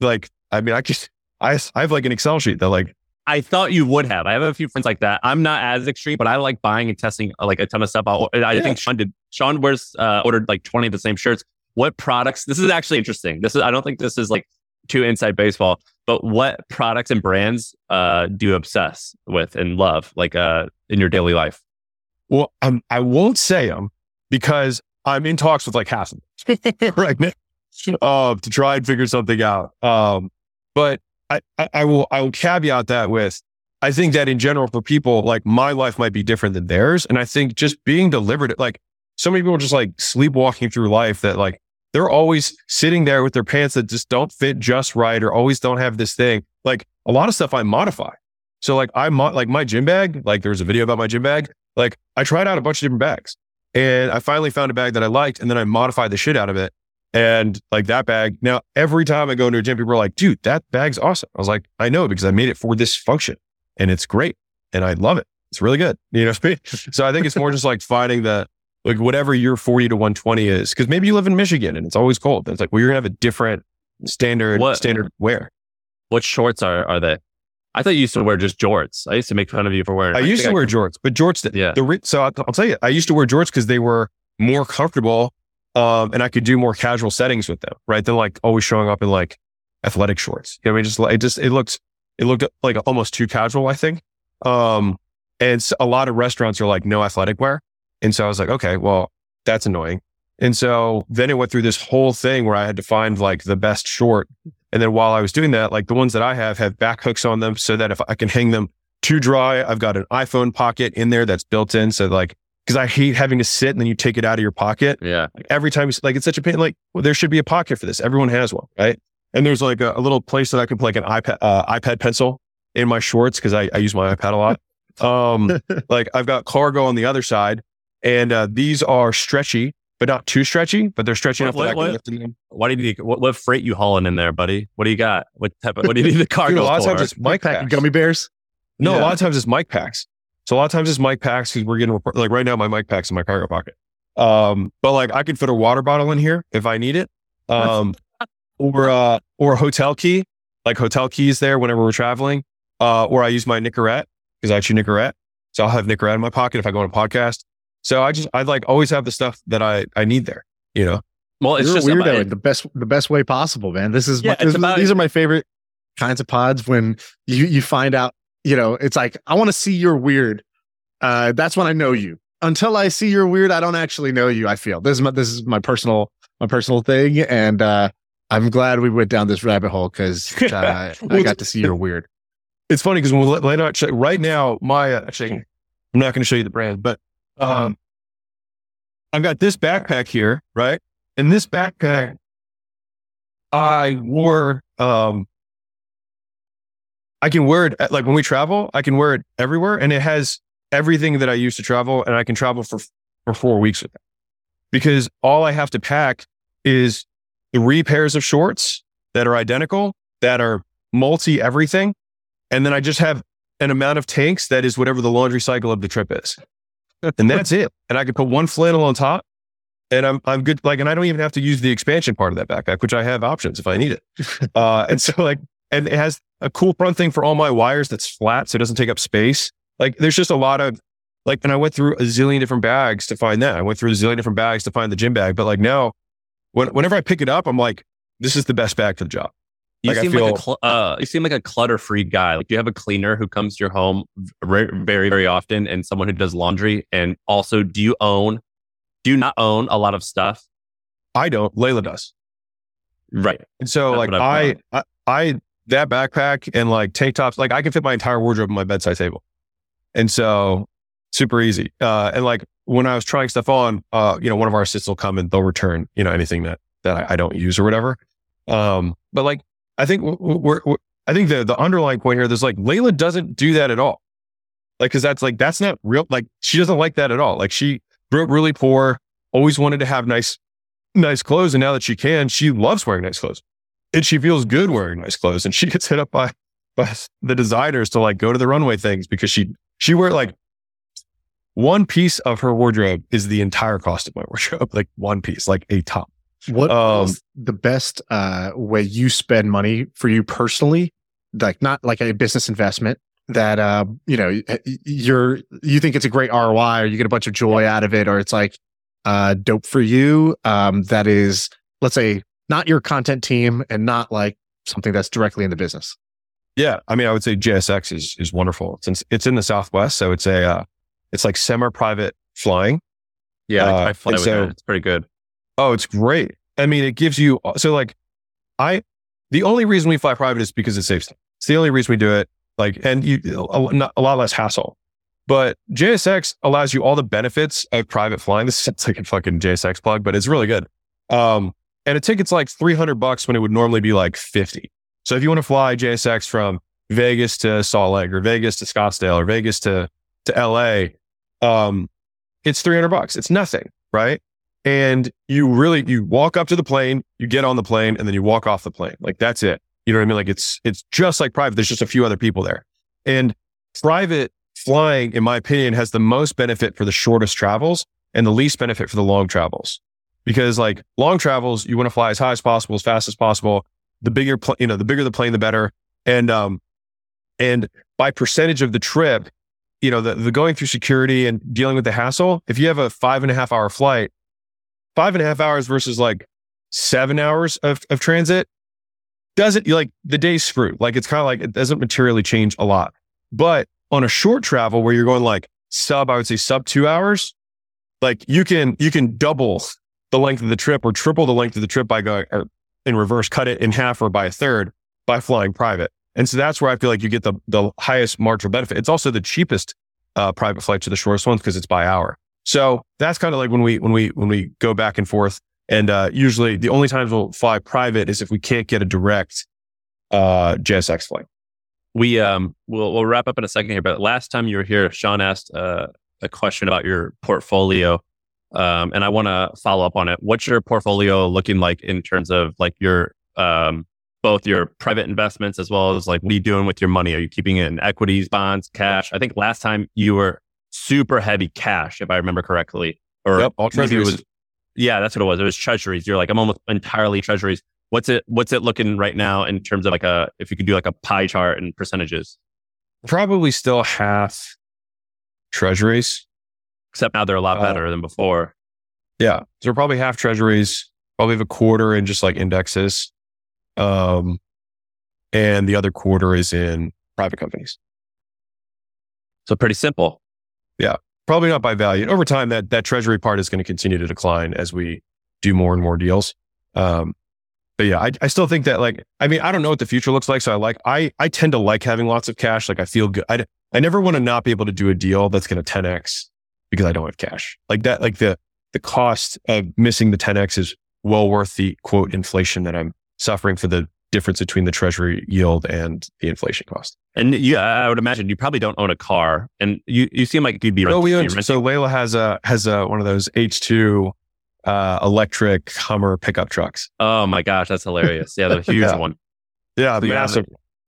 Like, I mean, I just, I, I have like an Excel sheet that like, I thought you would have. I have a few friends like that. I'm not as extreme, but I like buying and testing uh, like a ton of stuff. out. I Yeah. think Shaan did. Shaan wears uh, ordered like 20 of the same shirts. What products? This is actually interesting. This is. I don't think this is like too inside baseball. But what products and brands uh, do you obsess with and love, like uh, in your daily life? well, um, I won't say them because I'm in talks with like half of them right now, uh, to try and figure something out. Um, but I, I, I will, I will caveat that with, I think that in general for people, like my life might be different than theirs. And I think just being deliberate, like so many people are just like sleepwalking through life that like they're always sitting there with their pants that just don't fit just right or always don't have this thing. Like a lot of stuff I modify. So like I mo- like my gym bag, like there was a video about my gym bag. Like I tried out a bunch of different bags and I finally found a bag that I liked and then I modified the shit out of it. And like that bag, now every time I go into a gym, people are like, dude, that bag's awesome. I was like, I know because I made it for this function and it's great and I love it. It's really good. You know, so I think it's more just like finding the, like whatever your 40 to 120 is. Cause maybe you live in Michigan and it's always cold. And it's like, well, you're gonna have a different standard, What- standard wear. What shorts are are they? I thought you used to wear just jorts. I used to make fun of you for wearing. I used think to wear jorts, but jorts, the, Yeah. the re- so I'll, I'll tell you, I used to wear jorts because they were more comfortable, um, and I could do more casual settings with them, right? Than like always showing up in like athletic shorts. You know, I mean, just it just it looked it looked like almost too casual, I think. Um, and a lot of restaurants are like no athletic wear, and so I was like, okay, well, that's annoying. And so then it went through this whole thing where I had to find like the best short. And then while I was doing that, like the ones that I have have back hooks on them so that if I can hang them too dry, I've got an iPhone pocket in there that's built in. So like, cause I hate having to sit and then you take it out of your pocket. Yeah. Like every time you, like it's such a pain. Like, well, there should be a pocket for this. Everyone has one, right? And there's like a, a little place that I can put like an iPad, uh, iPad pencil in my shorts because I, I use my iPad a lot. Um, like I've got cargo on the other side, and uh, these are stretchy but not too stretchy. But they're stretchy What- enough that I what- lift them. Why do you need, what, what freight you hauling in there, buddy? What do you got? What type of, what do you need the cargo Dude, a lot of for? times it's mic Packing packs. gummy bears. No, a lot of times it's mic packs. So a lot of times it's mic packs because we're getting report- like right now my mic packs in my cargo pocket. Um, but like I could fit a water bottle in here if I need it. Um, or uh, or a hotel key, like hotel keys there whenever we're traveling. Uh, or I use my Nicorette because I chew Nicorette, so I'll have Nicorette in my pocket if I go on a podcast. So I just I like always have the stuff that I I need there. You know, well, it's You're just a weirdo about- in the best the best way possible, man. This is Yeah, my, this- about- these are my favorite kinds of pods when you you find out, you know, it's like I want to see you're weird. Uh, that's when I know you. Until I see you're weird, I don't actually know you. I feel this is my this is my personal my personal thing, and uh, I'm glad we went down this rabbit hole because uh, I got to see you're weird. it's funny because when we later check right now, my uh, actually, I'm not going to show you the brand, but um, I've got this backpack here, right? And this backpack, I wore. Um, I can wear it like when we travel. I can wear it everywhere, and it has everything that I use to travel, and I can travel for for four weeks with it. Because all I have to pack is three pairs of shorts that are identical, that are multi everything, and then I just have an amount of tanks that is whatever the laundry cycle of the trip is. And that's it. And I can put one flannel on top and I'm, I'm good. Like, and I don't even have to use the expansion part of that backpack, which I have options if I need it. Uh, and so like, and it has a cool front thing for all my wires that's flat. So it doesn't take up space. Like there's just a lot of like, and I went through a zillion different bags to find that. I went through a zillion different bags to find the gym bag. But like now, when, whenever I pick it up, I'm like, this is the best bag for the job. You Like, seem like a cl- uh, you seem like a clutter free guy. Like do you have a cleaner who comes to your home very very very often, and someone who does laundry. And also, do you own? Do you not own a lot of stuff? I don't. Leila does. Right. And so That's like I, I, I, that backpack and like tank tops, like I can fit my entire wardrobe on my bedside table. And so super easy. Uh, and like when I was trying stuff on, uh, you know, one of our assistants will come and they'll return, you know, anything that, that I, I don't use or whatever. Um, but like, I think we're, we're, I think the, the underlying point here, there's like Leila doesn't do that at all. Like, cause that's like, that's not real. Like she doesn't like that at all. Like she grew up really poor, always wanted to have nice, nice clothes. And now that she can, she loves wearing nice clothes and she feels good wearing nice clothes. And she gets hit up by, by the designers to like go to the runway things because she, she wear like one piece of her wardrobe is the entire cost of my wardrobe. Like one piece, like a top. What Um, the best uh, way you spend money for you personally? Like not like a business investment that uh, you know you're you think it's a great ROI or you get a bunch of joy out of it or it's like uh, dope for you. Um, that is, let's say, not your content team and not like something that's directly in the business. Yeah. I mean, I would say JSX is, is wonderful since it's in the Southwest. So it's a, uh, it's like semi-private flying. Yeah, Uh, I fly and with so- that. It's pretty good. Oh, it's great. I mean, it gives you, so like I, the only reason we fly private is because it saves time. It's the only reason we do it. Like, and you, a, not- a lot less hassle. But JSX allows you all the benefits of private flying. This sounds like a fucking JSX plug, but it's really good. Um, and a ticket's like 300 bucks when it would normally be like 50. So if you want to fly JSX from Vegas to Salt Lake or Vegas to Scottsdale or Vegas to, to LA, um, it's 300 bucks. It's nothing. Right. And you really, you walk up to the plane, you get on the plane and then you walk off the plane. Like that's it. You know what I mean? Like it's, it's just like private. There's just a few other people there and private flying, in my opinion, has the most benefit for the shortest travels and the least benefit for the long travels. Because like long travels, you want to fly as high as possible, as fast as possible. The bigger, pl- you know, the bigger the plane, the better. And, um, and by percentage of the trip, you know, the, the going through security and dealing with the hassle, if you have a five and a half hour flight, five and a half hours versus like seven hours of, of transit doesn't like the day's screwed. Like it's kind of like it doesn't materially change a lot. But on a short travel where you're going like sub, I would say sub two hours, like you can, you can double the length of the trip or triple the length of the trip by going in reverse, cut it in half or by a third by flying private. And so that's where I feel like you get the, the highest marginal benefit. It's also the cheapest uh, private flight to the shortest ones because it's by hour. So that's kind of like when we, when we, when we go back and forth and uh, usually the only times we'll fly private is if we can't get a direct uh, JSX flight. We um we'll we'll wrap up in a second here, but last time you were here, Shaan asked uh, a question about your portfolio, um, and I want to follow up on it. What's your portfolio looking like in terms of like your um, both your private investments as well as like what are you doing with your money? Are you keeping it in equities, bonds, cash? I think last time you were super heavy cash, if I remember correctly. Or Yep, all maybe it treasuries. was yeah, that's what it was. It was treasuries. You're like, I'm almost entirely treasuries. What's it what's it looking right now in terms of like a if you could do like a pie chart and percentages? Probably still half treasuries. Except now they're a lot Uh, better than before. Yeah. So we're probably half treasuries, probably have a quarter in just like indexes. Um, and the other quarter is in private companies. So pretty simple. Yeah. Probably not by value. And over time, that, that treasury part is going to continue to decline as we do more and more deals. Um, but yeah, I, I still think that like, I mean, I don't know what the future looks like. So I like, I, I tend to like having lots of cash. Like I feel good. I, I never want to not be able to do a deal that's going to 10X because I don't have cash like that. Like the, the cost of missing the 10X is well worth the quote inflation that I'm suffering for the difference between the treasury yield and the inflation cost. And you, I would imagine you probably don't own a car, and you, you seem like you'd be. No, we own, so Leila has a has a one of those H2 uh, electric Hummer pickup trucks. oh my gosh, that's hilarious! Yeah, the huge Yeah. one. Yeah, you massive.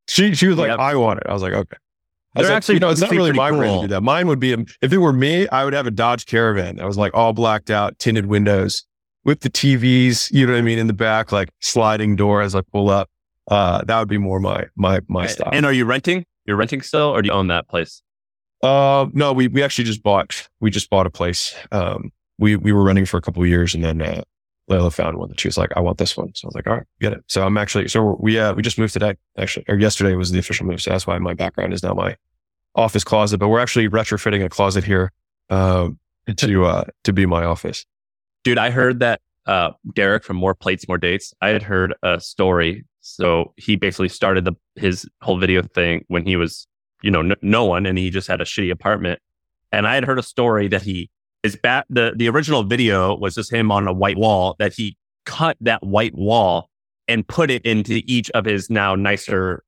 She she was like. I want it. I was like, okay. I was They're like, actually you know, it's not really my brand cool. to do that. Mine would be if it were me, I would have a Dodge Caravan. that was like all blacked out, tinted windows with the TVs. You know what I mean in the back, like sliding door as I pull up. Uh, that would be more my my my style. And are you renting? You're renting still, or do you own that place? Uh, no, we we actually just bought we just bought a place. Um, we we were renting for a couple of years, and then uh, Leila found one that she was like, "I want this one." So I was like, "All right, get it." So I'm actually so we uh we just moved today, actually, or yesterday was the official move. So that's why my background is now my office closet. But we're actually retrofitting a closet here, um, to uh to be my office. Dude, I heard that uh, Derek from More Plates, More Dates. I had heard a story. So he basically started the his whole video thing when he was, you know, no, no one, and he just had a shitty apartment. And I had heard a story that he his bat the the original video was just him on a white wall that he cut that white wall and put it into each of his now nicer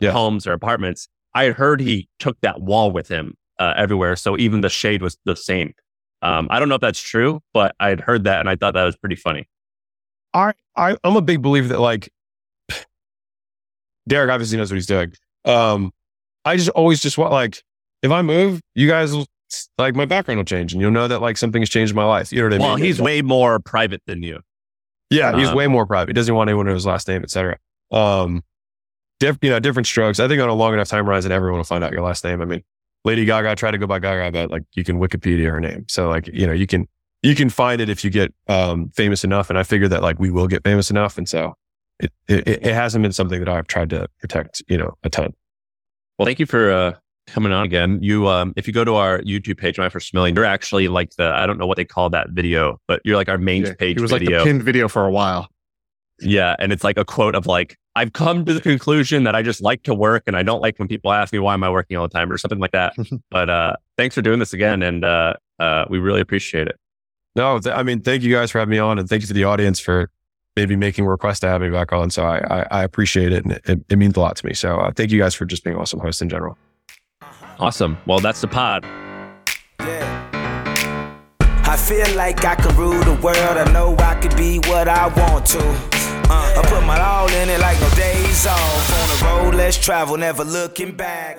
Yeah. homes or apartments. I had heard he took that wall with him uh, everywhere, so even the shade was the same. Um, I don't know if that's true, but I had heard that and I thought that was pretty funny. I, I I'm a big believer that like Derek obviously knows what he's doing. Um, I just always just want like if I move, you guys will like my background will change, and you'll know that like something has changed in my life. You know what I mean? Well, he's way more private than you. yeah, he's uh, way more private. He doesn't want anyone to know his last name, etc. Um, diff, you know, different strokes. I think on a long enough time horizon, everyone will find out your last name. I mean, Lady Gaga tried to go by Gaga, but like you can Wikipedia her name, so like you know you can you can find it if you get um famous enough. And I figure that like we will get famous enough, and so it it, it hasn't been something that I've tried to protect, you know, a ton. Well, thank you for uh, coming on again. You, um, if you go to our YouTube page, My First Million, you're actually like the I don't know what they call that video, but you're like our main Yeah, page It was like video. the pinned video for a while. yeah, and it's like a quote of like I've come to the conclusion that I just like to work and I don't like when people ask me why am I working all the time or something like that. but uh, thanks for doing this again, and uh, uh, we really appreciate it. No, th- I mean, thank you guys for having me on, and thank you to the audience for maybe making a request to have me back on. So I I, I appreciate it, and it, it, it means a lot to me. So uh, thank you guys for just being awesome hosts in general. Awesome. Well, that's the pod. Yeah. I feel like I could rule the world. I know I could be what I want to. Uh, I put my all in it like no days off. On the road, let's travel, never looking back.